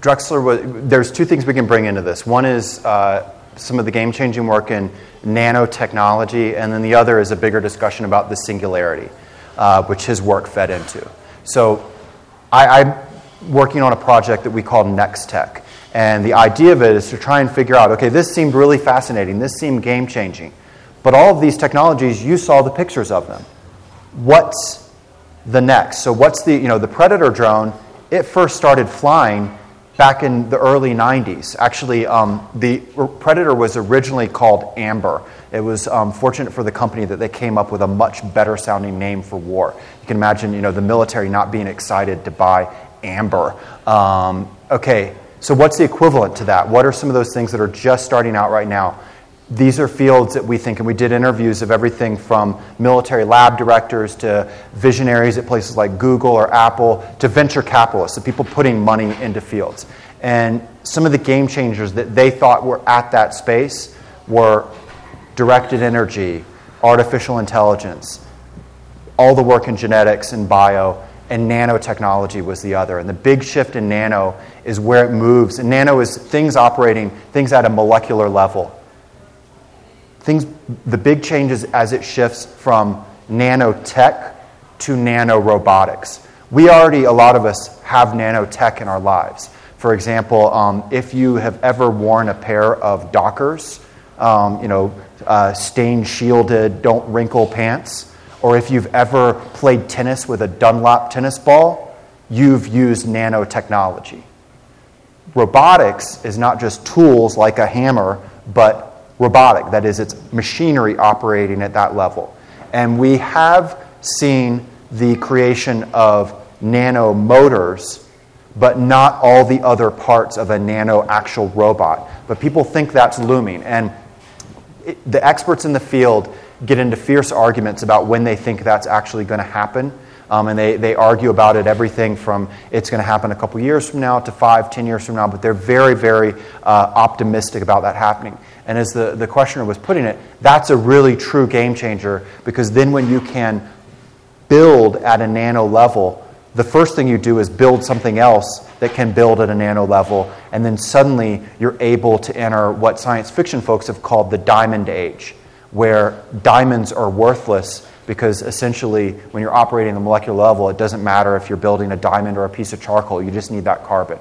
Drexler was, there's two things we can bring into this. One is uh, some of the game changing work in nanotechnology, and then the other is a bigger discussion about the singularity, uh, which his work fed into. So I, am working on a project that we call Next Tech, And the idea of it is to try and figure out okay, this seemed really fascinating, this seemed game changing. But all of these technologies, you saw the pictures of them. What's the next? So, what's the, you know, the Predator drone? It first started flying back in the early 90s. Actually, um, the Predator was originally called Amber. It was um, fortunate for the company that they came up with a much better sounding name for war. You can imagine, you know, the military not being excited to buy Amber. Um, okay, so what's the equivalent to that? What are some of those things that are just starting out right now? These are fields that we think, and we did interviews of everything from military lab directors to visionaries at places like Google or Apple to venture capitalists, so people putting money into fields. And some of the game changers that they thought were at that space were directed energy, artificial intelligence, all the work in genetics and bio, and nanotechnology was the other. And the big shift in nano is where it moves. And nano is things operating, things at a molecular level things, the big changes as it shifts from nanotech to nanorobotics. We already, a lot of us, have nanotech in our lives. For example, um, if you have ever worn a pair of Dockers, um, you know, uh, stain shielded, don't wrinkle pants, or if you've ever played tennis with a Dunlop tennis ball, you've used nanotechnology. Robotics is not just tools like a hammer, but robotic, that is, it's machinery operating at that level. And we have seen the creation of nano motors, but not all the other parts of a nano actual robot. But people think that's looming. And it, the experts in the field get into fierce arguments about when they think that's actually going to happen. Um, and they, they argue about it everything from it's going to happen a couple years from now to five, ten years from now, but they're very, very uh, optimistic about that happening. And as the, the questioner was putting it, that's a really true game changer because then when you can build at a nano level, the first thing you do is build something else that can build at a nano level, and then suddenly you're able to enter what science fiction folks have called the diamond age, where diamonds are worthless because essentially when you're operating at the molecular level, it doesn't matter if you're building a diamond or a piece of charcoal, you just need that carbon.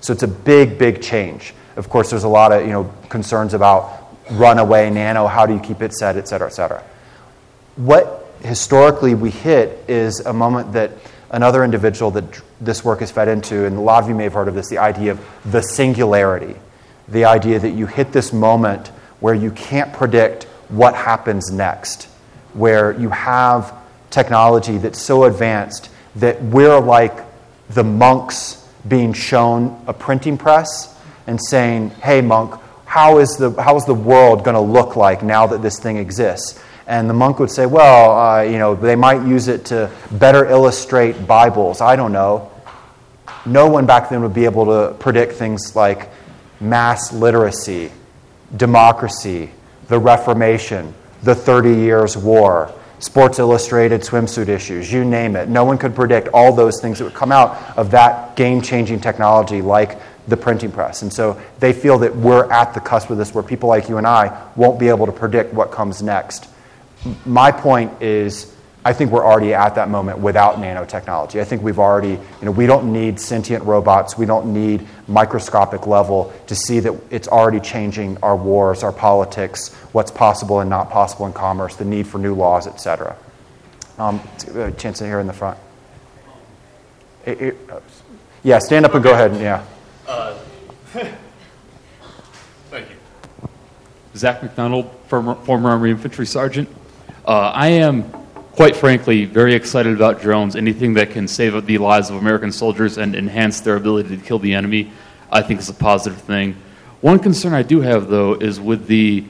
So it's a big, big change. Of course, there's a lot of you know, concerns about runaway nano, how do you keep it set, et cetera, et cetera. What historically we hit is a moment that another individual that this work is fed into, and a lot of you may have heard of this, the idea of the singularity. The idea that you hit this moment where you can't predict what happens next, where you have technology that's so advanced that we're like the monks being shown a printing press and saying, hey, monk, how is the, how is the world going to look like now that this thing exists? And the monk would say, well, uh, you know, they might use it to better illustrate Bibles. I don't know. No one back then would be able to predict things like mass literacy, democracy, the Reformation, the Thirty Years' War, Sports Illustrated swimsuit issues, you name it. No one could predict all those things that would come out of that game changing technology like the printing press. And so they feel that we're at the cusp of this where people like you and I won't be able to predict what comes next my point is I think we're already at that moment without nanotechnology. I think we've already, you know, we don't need sentient robots. We don't need microscopic level to see that it's already changing our wars, our politics, what's possible and not possible in commerce, the need for new laws, et cetera. Um, a chance here in the front. It, it, uh, yeah, stand up and go ahead. Yeah. Uh, thank you. Zach McDonald, former, former Army infantry sergeant. Uh, I am, quite frankly, very excited about drones. Anything that can save the lives of American soldiers and enhance their ability to kill the enemy, I think is a positive thing. One concern I do have, though, is with the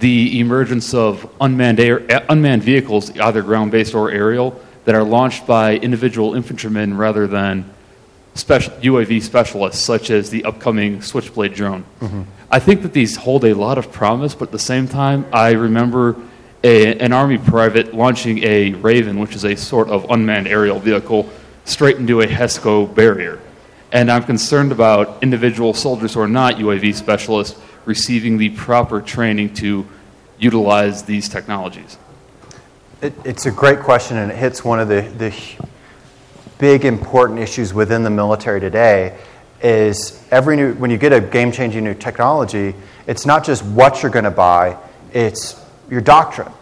the emergence of unmanned, air, unmanned vehicles, either ground based or aerial, that are launched by individual infantrymen rather than special, UAV specialists, such as the upcoming Switchblade drone. Mm-hmm. I think that these hold a lot of promise, but at the same time, I remember a, an Army private launching a Raven, which is a sort of unmanned aerial vehicle, straight into a HESCO barrier. And I'm concerned about individual soldiers who are not UAV specialists receiving the proper training to utilize these technologies. It, it's a great question, and it hits one of the, the big important issues within the military today. Is every new when you get a game-changing new technology, it's not just what you're going to buy; it's your doctrine,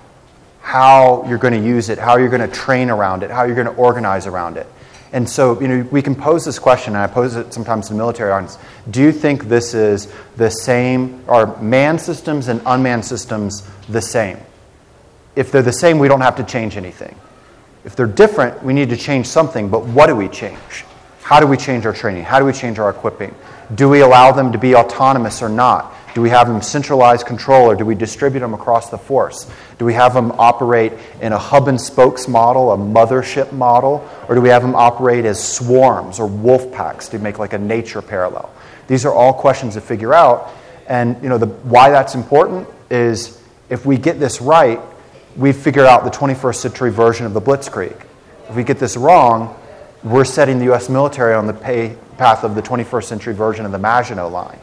how you're going to use it, how you're going to train around it, how you're going to organize around it. And so, you know, we can pose this question, and I pose it sometimes in military audience. Do you think this is the same, are manned systems and unmanned systems the same? If they're the same, we don't have to change anything. If they're different, we need to change something, but what do we change? How do we change our training? How do we change our equipping? Do we allow them to be autonomous or not? Do we have them centralized control or do we distribute them across the force? Do we have them operate in a hub and spokes model, a mothership model, or do we have them operate as swarms or wolf packs to make like a nature parallel? These are all questions to figure out. And you know, the, why that's important is if we get this right, we figure out the 21st century version of the Blitzkrieg. If we get this wrong, we're setting the U.S. military on the pay, path of the 21st century version of the Maginot Line.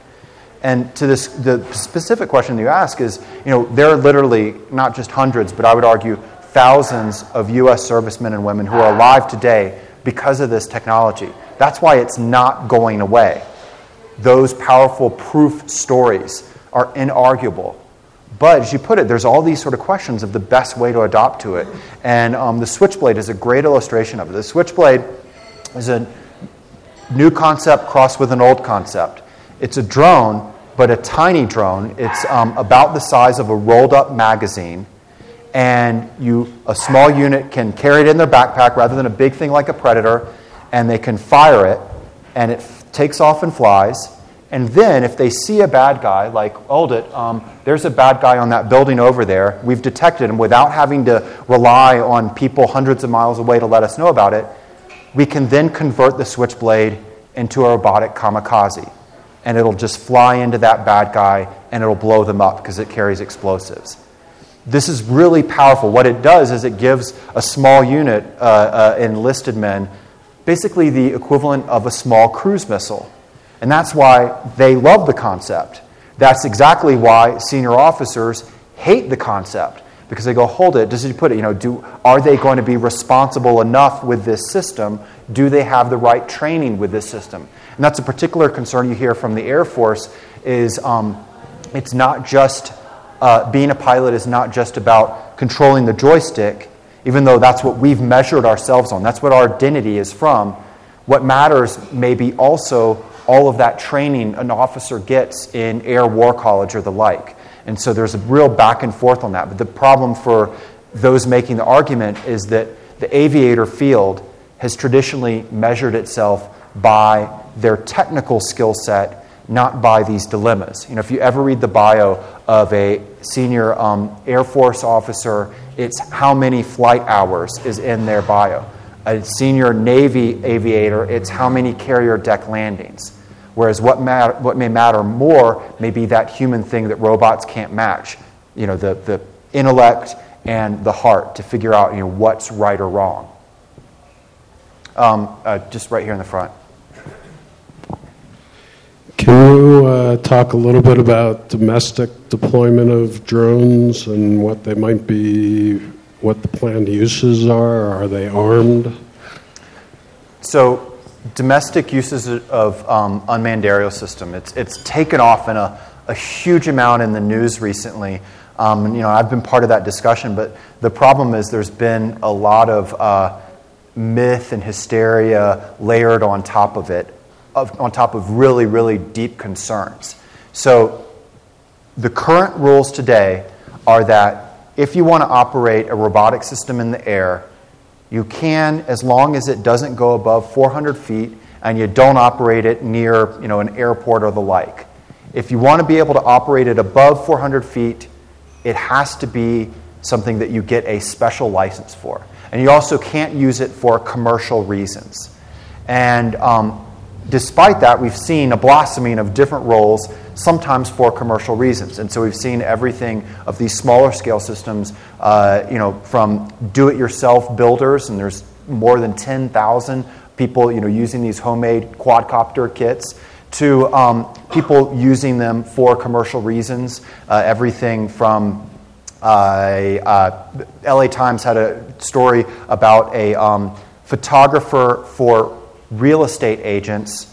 And to this, the specific question you ask is, you know, there are literally not just hundreds, but I would argue thousands of U.S. servicemen and women who are alive today because of this technology. That's why it's not going away. Those powerful proof stories are inarguable. But as you put it, there's all these sort of questions of the best way to adopt to it. And um, the Switchblade is a great illustration of it. The Switchblade is a new concept crossed with an old concept. It's a drone, but a tiny drone. It's um, about the size of a rolled up magazine. And you, a small unit can carry it in their backpack rather than a big thing like a Predator, and they can fire it, and it f- takes off and flies. And then, if they see a bad guy, like, hold it, um, there's a bad guy on that building over there, we've detected him without having to rely on people hundreds of miles away to let us know about it, we can then convert the switchblade into a robotic kamikaze and it'll just fly into that bad guy and it'll blow them up because it carries explosives. this is really powerful. What it does is it gives a small unit, uh, uh, enlisted men, basically the equivalent of a small cruise missile. And that's why they love the concept. That's exactly why senior officers hate the concept because they go, hold it. Does he put it? You know, do are they going to be responsible enough with this system? Do they have the right training with this system? And that's a particular concern you hear from the Air Force. Is um, it's not just uh, being a pilot is not just about controlling the joystick, even though that's what we've measured ourselves on. That's what our identity is from. What matters may be also all of that training an officer gets in Air War College or the like. And so there's a real back and forth on that. But the problem for those making the argument is that the aviator field has traditionally measured itself by their technical skill set, not by these dilemmas. You know, if you ever read the bio of a senior um, Air Force officer, it's how many flight hours is in their bio. A senior Navy aviator, it's how many carrier deck landings. Whereas what, mat- what may matter more may be that human thing that robots can't match. You know, the, the intellect and the heart to figure out you know, what's right or wrong. Um, uh, just right here in the front. Can you uh, talk a little bit about domestic deployment of drones and what they might be, what the planned uses are? Are they armed? So, domestic uses of um, unmanned aerial system, it's, it's taken off in a, a huge amount in the news recently. Um, you know, I've been part of that discussion, but the problem is there's been a lot of uh, myth and hysteria layered on top of it, of, on top of really, really deep concerns. So, the current rules today are that if you want to operate a robotic system in the air, you can as long as it doesn't go above 400 feet and you don't operate it near you know, an airport or the like. If you want to be able to operate it above 400 feet, it has to be something that you get a special license for. And you also can't use it for commercial reasons. And um, despite that, we've seen a blossoming of different roles, sometimes for commercial reasons. And so we've seen everything of these smaller scale systems, uh, you know, from do-it-yourself builders, and there's more than 10,000 people, you know, using these homemade quadcopter kits, to um, people using them for commercial reasons. Uh, everything from uh, uh, LA Times had a story about a um, photographer for real estate agents.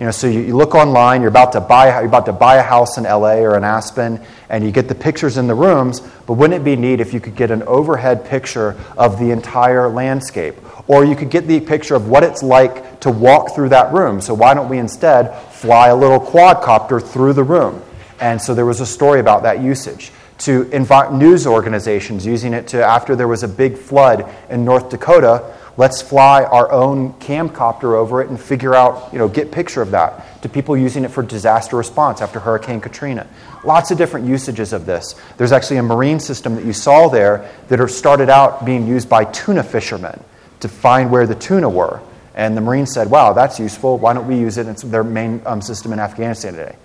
You know, so you, you, look online, you're about to buy you're about to buy a house in LA or in Aspen, and you get the pictures in the rooms. But wouldn't it be neat if you could get an overhead picture of the entire landscape, or you could get the picture of what it's like to walk through that room? So why don't we instead fly a little quadcopter through the room? And so there was a story about that usage to invite news organizations using it to after there was a big flood in North Dakota Let's fly our own camcopter over it and figure out, you know, get picture of that. To people using it for disaster response after Hurricane Katrina. Lots of different usages of this. There's actually a marine system that you saw there that started out being used by tuna fishermen to find where the tuna were. And the Marines said, wow, that's useful. Why don't we use it? It's their main um, system in Afghanistan today.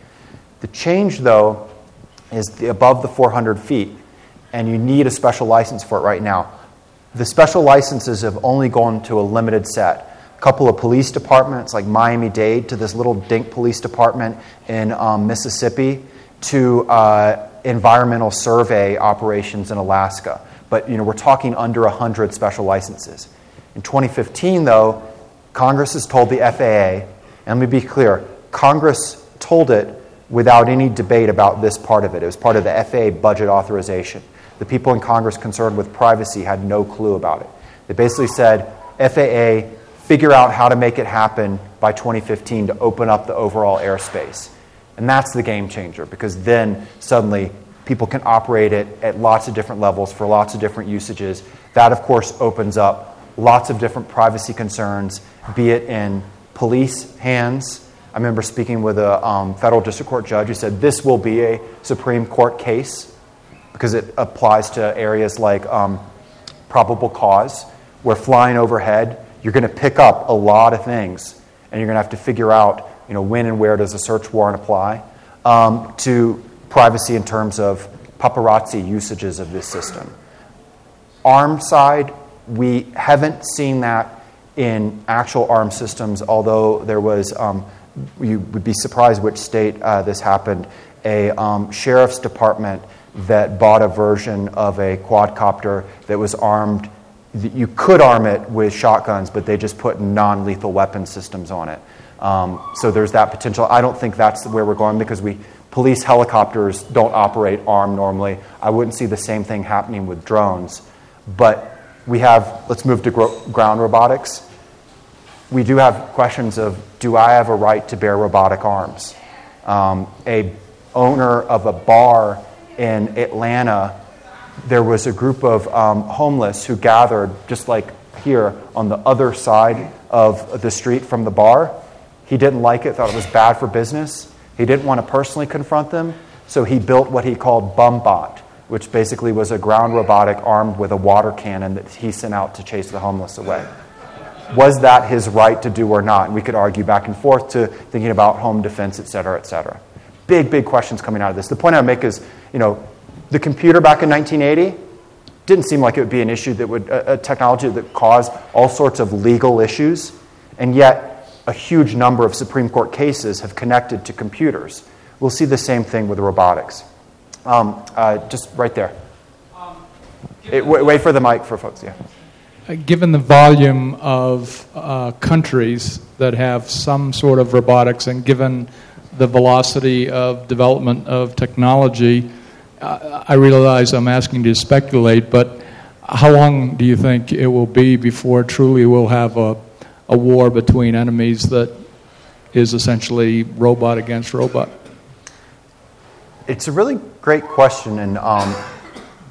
The change, though, is the, above the 400 feet, and you need a special license for it right now. The special licenses have only gone to a limited set. A couple of police departments, like Miami Dade, to this little dink police department in um, Mississippi, to uh, environmental survey operations in Alaska. But you know, we're talking under 100 special licenses. In 2015, though, Congress has told the FAA, and let me be clear, Congress told it without any debate about this part of it. It was part of the FAA budget authorization. The people in Congress concerned with privacy had no clue about it. They basically said, FAA, figure out how to make it happen by 2015 to open up the overall airspace. And that's the game changer because then suddenly people can operate it at lots of different levels for lots of different usages. That, of course, opens up lots of different privacy concerns, be it in police hands. I remember speaking with a um, federal district court judge who said this will be a Supreme Court case because it applies to areas like um, probable cause, where flying overhead, you're going to pick up a lot of things, and you're going to have to figure out, you know, when and where does a search warrant apply, um, to privacy in terms of paparazzi usages of this system. ARM side, we haven't seen that in actual ARM systems, although there was, um, you would be surprised which state uh, this happened, a um, sheriff's department that bought a version of a quadcopter that was armed. You could arm it with shotguns, but they just put non lethal weapon systems on it. Um, so there's that potential. I don't think that's where we're going because we police helicopters don't operate armed normally. I wouldn't see the same thing happening with drones. But we have, let's move to gro- ground robotics. We do have questions of do I have a right to bear robotic arms? Um, a owner of a bar in Atlanta, there was a group of um, homeless who gathered, just like here, on the other side of the street from the bar. He didn't like it, thought it was bad for business. He didn't want to personally confront them, so he built what he called BumBot, which basically was a ground robotic armed with a water cannon that he sent out to chase the homeless away. Was that his right to do or not? And we could argue back and forth to thinking about home defense, et cetera, et cetera. Big, big questions coming out of this. The point I make is, you know, the computer back in 1980 didn't seem like it would be an issue that would, a, a technology that caused all sorts of legal issues, and yet a huge number of Supreme Court cases have connected to computers. We'll see the same thing with robotics. Um, uh, just right there. It, wait, wait for the mic for folks, yeah. Uh, Given the volume of uh, countries that have some sort of robotics and given the velocity of development of technology, I realize I'm asking you to speculate, but how long do you think it will be before truly we'll have a, a war between enemies that is essentially robot against robot? It's a really great question, and um,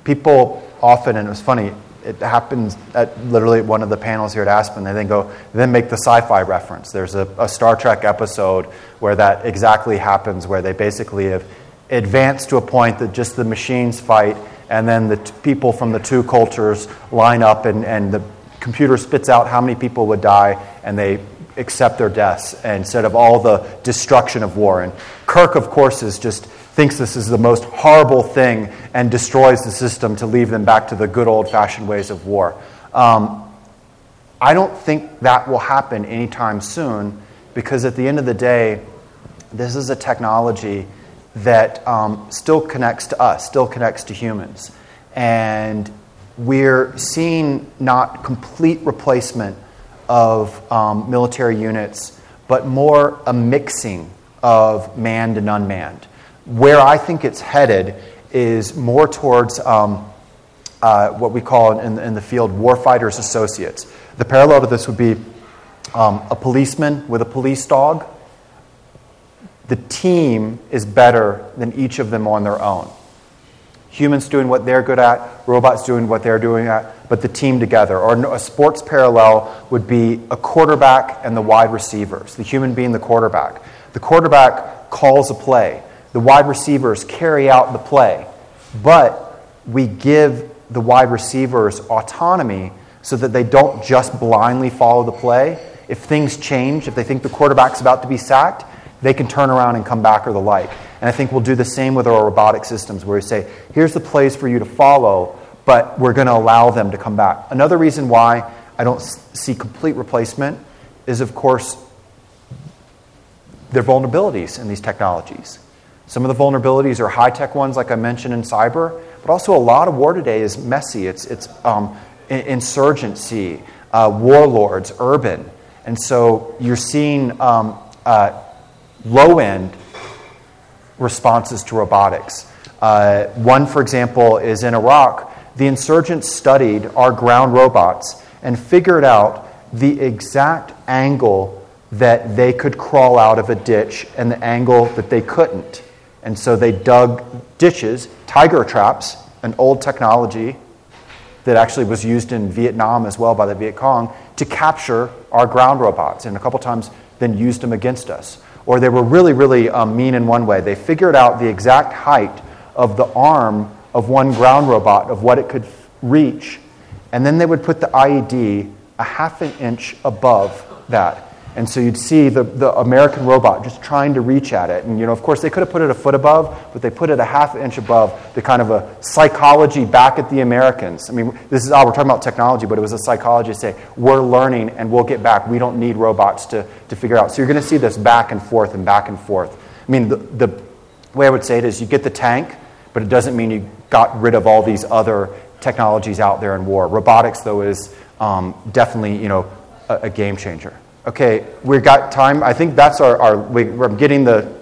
people often, and it was funny, it happens at literally one of the panels here at Aspen. They then go, then make the sci-fi reference. There's a, a Star Trek episode where that exactly happens, where they basically have advanced to a point that just the machines fight, and then the t- people from the two cultures line up, and, and the computer spits out how many people would die, and they accept their deaths instead of all the destruction of war. And Kirk, of course, is just thinks this is the most horrible thing and destroys the system to leave them back to the good old fashioned ways of war. Um, I don't think that will happen anytime soon because at the end of the day, this is a technology that um, still connects to us, still connects to humans. And we're seeing not complete replacement of um, military units, but more a mixing of manned and unmanned. Where I think it's headed is more towards um, uh, what we call in, in, the field warfighters associates. The parallel to this would be um, a policeman with a police dog. The team is better than each of them on their own. Humans doing what they're good at, robots doing what they're doing at, but the team together. Or a sports parallel would be a quarterback and the wide receivers, the human being the quarterback. The quarterback calls a play the wide receivers carry out the play, but we give the wide receivers autonomy so that they don't just blindly follow the play. If things change, if they think the quarterback's about to be sacked, they can turn around and come back or the like. And I think we'll do the same with our robotic systems where we say, here's the plays for you to follow, but we're going to allow them to come back. Another reason why I don't see complete replacement is, of course, their vulnerabilities in these technologies. Some of the vulnerabilities are high tech ones, like I mentioned in cyber, but also a lot of war today is messy. It's, it's um, insurgency, uh, warlords, urban. And so you're seeing um, uh, low end responses to robotics. Uh, one, for example, is in Iraq. The insurgents studied our ground robots and figured out the exact angle that they could crawl out of a ditch and the angle that they couldn't. And so they dug ditches, tiger traps, an old technology that actually was used in Vietnam as well by the Viet Cong to capture our ground robots, and a couple times then used them against us. Or they were really, really um, mean in one way. They figured out the exact height of the arm of one ground robot, of what it could reach, and then they would put the IED a half an inch above that. And so you'd see the, the American robot just trying to reach at it. And, you know, of course, they could have put it a foot above, but they put it a half inch above the kind of a psychology back at the Americans. I mean, this is all, we're talking about technology, but it was a psychology to say, we're learning and we'll get back. We don't need robots to, to figure out. So you're going to see this back and forth and back and forth. I mean, the, the way I would say it is you get the tank, but it doesn't mean you got rid of all these other technologies out there in war. Robotics, though, is um, definitely, you know, a, a game changer. Okay, we've got time. I think that's our, our we, we're getting the,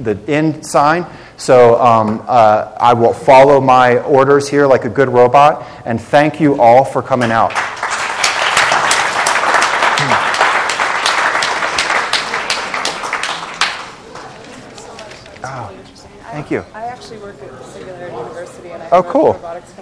the end sign. So um, uh, I will follow my orders here like a good robot. And thank you all for coming out. Thank you. I actually work at Singularity University, and I Oh, cool. robotics